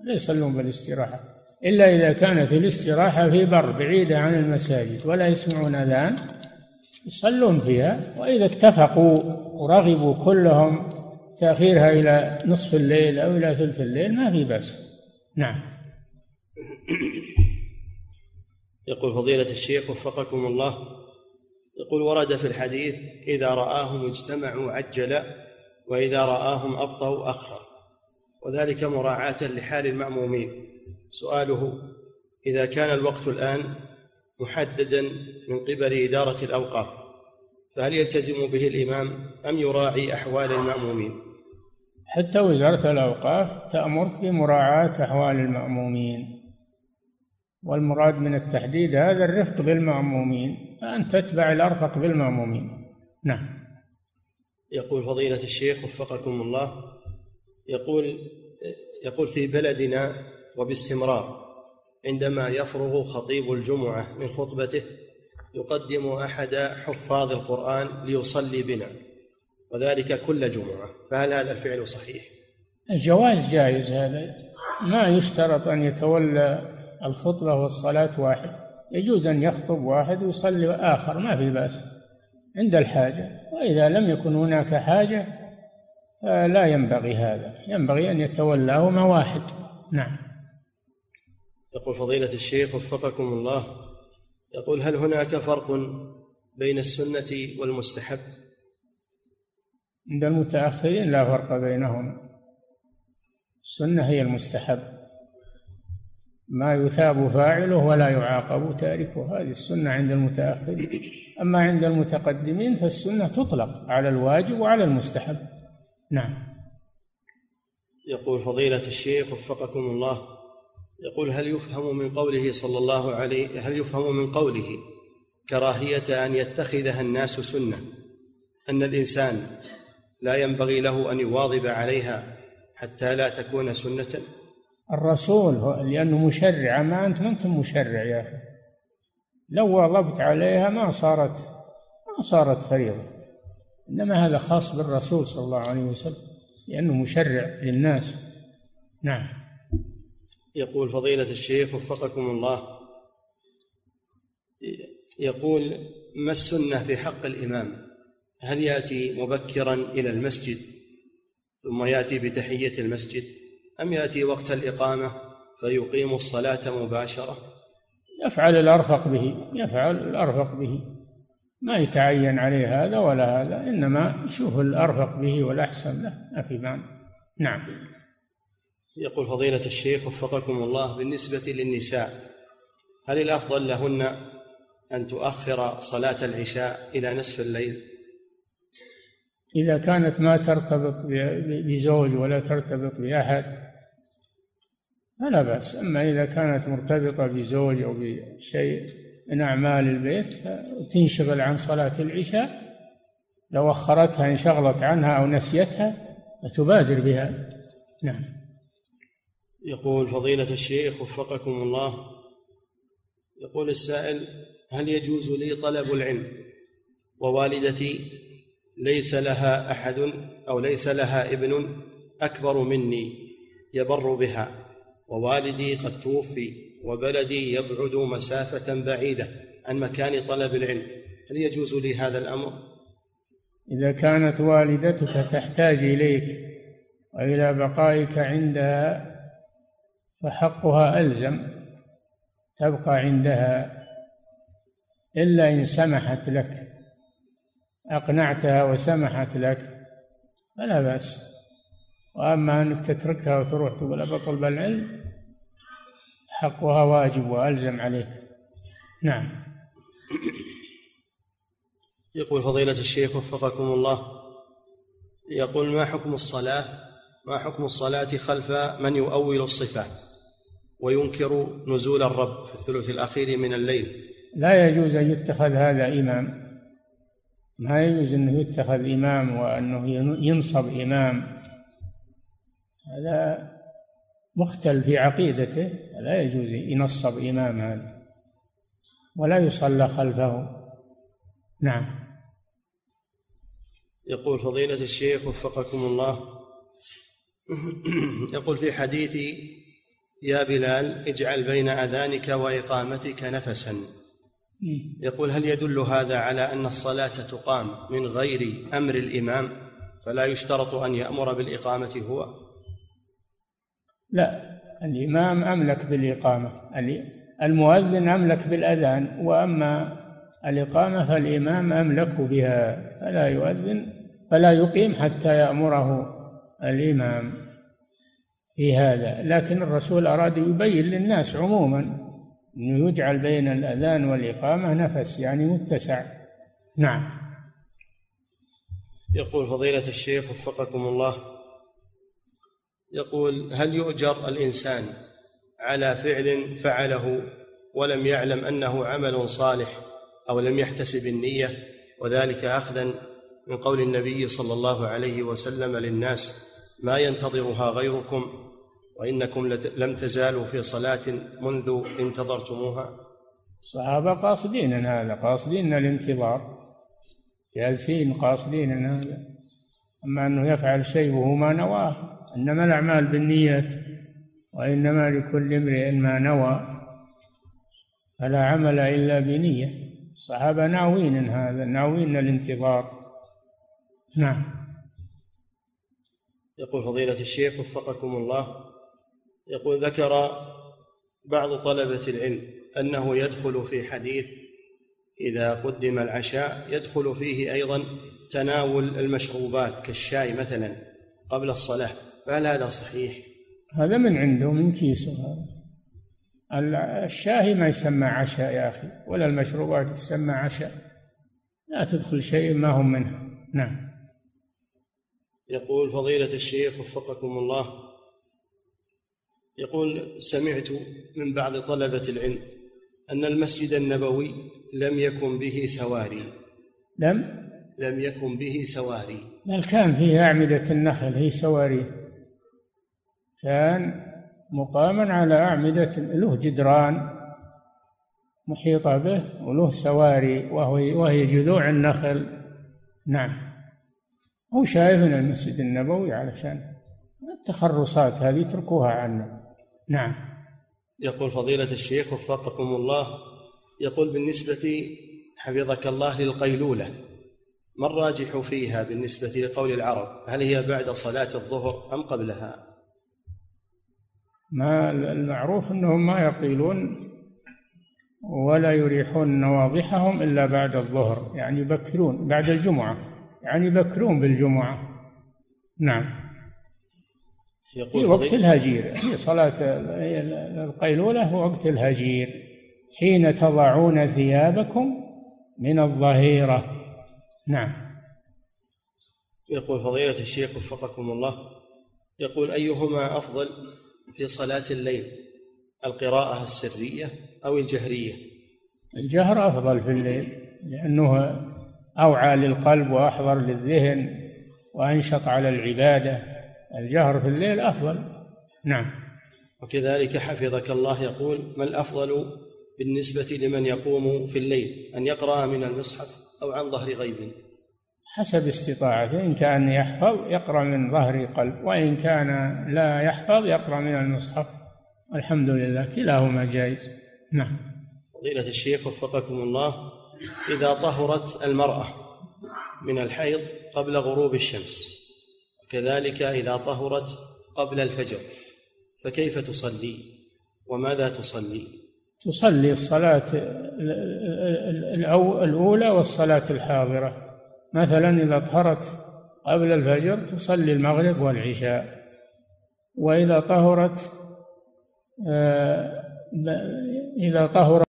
لا يصلون بالاستراحة. إلا إذا كانت الاستراحة في بر بعيدة عن المساجد ولا يسمعون أذان يصلون فيها. وإذا اتفقوا ورغبوا كلهم تأخيرها إلى نصف الليل أو إلى ثلث الليل ما في بأس. نعم. يقول فضيلة الشيخ وفقكم الله. يقول ورد في الحديث إذا رآهم اجتمعوا عجل وإذا رآهم أبطأوا أخر. وذلك مراعاة لحال المأمومين. سؤاله إذا كان الوقت الآن محددا من قبل إدارة الأوقاف فهل يلتزم به الإمام أم يراعي أحوال المأمومين؟ حتى وزارة الأوقاف تأمر بمراعاة أحوال المأمومين. والمراد من التحديد هذا الرفق بالمأمومين أن تتبع الأرفق بالمأمومين نعم يقول فضيلة الشيخ وفقكم الله يقول يقول في بلدنا وباستمرار عندما يفرغ خطيب الجمعة من خطبته يقدم أحد حفاظ القرآن ليصلي بنا وذلك كل جمعة فهل هذا الفعل صحيح؟ الجواز جائز هذا ما يشترط أن يتولى الخطبة والصلاة واحد. يجوز أن يخطب واحد ويصلي آخر ما في بأس. عند الحاجة. وإذا لم يكن هناك حاجة فلا ينبغي هذا. ينبغي أن يتولاهما واحد نعم. يقول فضيلة الشيخ وفقكم الله. يقول هل هناك فرق بين السنة والمستحب؟ عند المتأخرين لا فرق بينهما السنة هي المستحب. ما يثاب فاعله ولا يعاقب تاركه. هذه السنة عند المتأخرين. أما عند المتقدمين فالسنة تطلق على الواجب وعلى المستحب. نعم. يقول فضيلة الشيخ وفقكم الله يقول هل يفهم من قوله صلى الله عليه هل يفهم من قوله كراهية أن يتخذها الناس سنة؟ أن الإنسان لا ينبغي له أن يواظب عليها حتى لا تكون سنة؟ الرسول لأنه مشرع. ما أنت ما أنت مشرع يا أخي. لو واظبت عليها ما صارت ما صارت فريضة. إنما هذا خاص بالرسول صلى الله عليه وسلم لأنه مشرع للناس. نعم. يقول فضيلة الشيخ وفقكم الله. يقول ما السنة في حق الإمام؟ هل يأتي مبكرا إلى المسجد ثم يأتي بتحية المسجد؟ أم يأتي وقت الإقامة فيقيم الصلاة مباشرة؟ يفعل الأرفق به يفعل الأرفق به. ما يتعين عليه هذا ولا هذا إنما يشوف الأرفق به والأحسن له ما في معنى نعم. يقول فضيلة الشيخ وفقكم الله بالنسبة للنساء هل الأفضل لهن أن تؤخر صلاة العشاء إلى نصف الليل؟ إذا كانت ما ترتبط بزوج ولا ترتبط بأحد فلا بأس. أما إذا كانت مرتبطة بزوج أو بشيء من أعمال البيت تنشغل عن صلاة العشاء. لو أخرتها انشغلت عنها أو نسيتها فتبادر بها. نعم. يقول فضيلة الشيخ وفقكم الله يقول السائل هل يجوز لي طلب العلم ووالدتي ليس لها أحد أو ليس لها ابن أكبر مني يبر بها؟ ووالدي قد توفي وبلدي يبعد مسافة بعيدة عن مكان طلب العلم. هل يجوز لي هذا الأمر؟ إذا كانت والدتك تحتاج إليك وإلى بقائك عندها فحقها ألزم تبقى عندها. إلا إن سمحت لك أقنعتها وسمحت لك فلا بأس. وأما أنك تتركها وتروح تقول بطلب العلم حقها واجب وألزم عليه. نعم. يقول فضيلة الشيخ وفقكم الله يقول ما حكم الصلاة؟ ما حكم الصلاة خلف من يؤول الصفات وينكر نزول الرب في الثلث الأخير من الليل؟ لا يجوز أن يتخذ هذا إمام. ما يجوز أنه يتخذ إمام وأنه ينصب إمام. هذا مختل في عقيدته لا يجوز ينصب إمام هذا ولا يصلى خلفه. نعم. يقول فضيلة الشيخ وفقكم الله. يقول في حديث يا بلال اجعل بين أذانك وإقامتك نفسا. يقول هل يدل هذا على أن الصلاة تقام من غير أمر الإمام؟ فلا يشترط أن يأمر بالإقامة هو. لا الإمام أملك بالإقامة المؤذن أملك بالأذان وأما الإقامة فالإمام أملك بها فلا يؤذن فلا يقيم حتى يأمره الإمام في هذا. لكن الرسول أراد يبين للناس عموما أنه يجعل بين الأذان والإقامة نفس يعني متسع. نعم. يقول فضيلة الشيخ وفقكم الله يقول هل يؤجر الإنسان على فعل فعله ولم يعلم أنه عمل صالح أو لم يحتسب النية؟ وذلك أخذا من قول النبي صلى الله عليه وسلم للناس ما ينتظرها غيركم وإنكم لم تزالوا في صلاة منذ انتظرتموها. الصحابة قاصدين هذا قاصدين الانتظار جالسين قاصدين هذا. أما أنه يفعل شيء وهو ما نواه إنما الأعمال بالنيات وإنما لكل امرئ ما نوى فلا عمل إلا بنية. الصحابة ناوين هذا ناوين الانتظار. نعم. يقول فضيلة الشيخ وفقكم الله يقول ذكر بعض طلبة العلم أنه يدخل في حديث إذا قدم العشاء يدخل فيه أيضا تناول المشروبات كالشاي مثلا قبل الصلاة. فهل هذا صحيح؟ هذا من عنده من كيسه هذا. الشاهي ما يسمى عشاء يا أخي ولا المشروبات تسمى عشاء. لا تدخل شيء ما هم منه. نعم. يقول فضيلة الشيخ وفقكم الله يقول سمعت من بعض طلبة العلم أن المسجد النبوي لم يكن به سواري. لم؟ لم يكن به سواري. بل كان فيه أعمدة النخل هي سواري. كان مقاما على أعمدة له جدران محيطة به وله سواري وهي, وهي جذوع النخل. نعم. هو شايف من المسجد النبوي علشان التخرصات هذه اتركوها عنا نعم. يقول فضيلة الشيخ وفقكم الله يقول بالنسبة حفظك الله للقيلولة ما الراجح فيها بالنسبة لقول العرب؟ هل هي بعد صلاة الظهر أم قبلها؟ ما المعروف أنهم ما يقيلون ولا يريحون نواضحهم إلا بعد الظهر يعني يبكرون بعد الجمعة يعني يبكرون بالجمعة. نعم. في وقت الهجير في صلاة القيلولة وقت الهجير حين تضعون ثيابكم من الظهيرة. نعم. يقول فضيلة الشيخ وفقكم الله يقول أيهما أفضل؟ في صلاة الليل القراءة السرية أو الجهرية؟ الجهر أفضل في الليل لأنه أوعى للقلب وأحضر للذهن وأنشط على العبادة. الجهر في الليل أفضل. نعم. وكذلك حفظك الله يقول ما الأفضل بالنسبة لمن يقوم في الليل أن يقرأ من المصحف أو عن ظهر غيب؟ حسب استطاعته. إن كان يحفظ يقرأ من ظهر قلب وإن كان لا يحفظ يقرأ من المصحف. الحمد لله. كلاهما جائز. نعم. فضيلة الشيخ وفقكم الله إذا طهرت المرأة من الحيض قبل غروب الشمس كذلك إذا طهرت قبل الفجر فكيف تصلي؟ وماذا تصلي؟ تصلي الصلاة الأولى والصلاة الحاضرة. مثلا إذا طهرت قبل الفجر تصلي المغرب والعشاء وإذا طهرت آه، إذا طهرت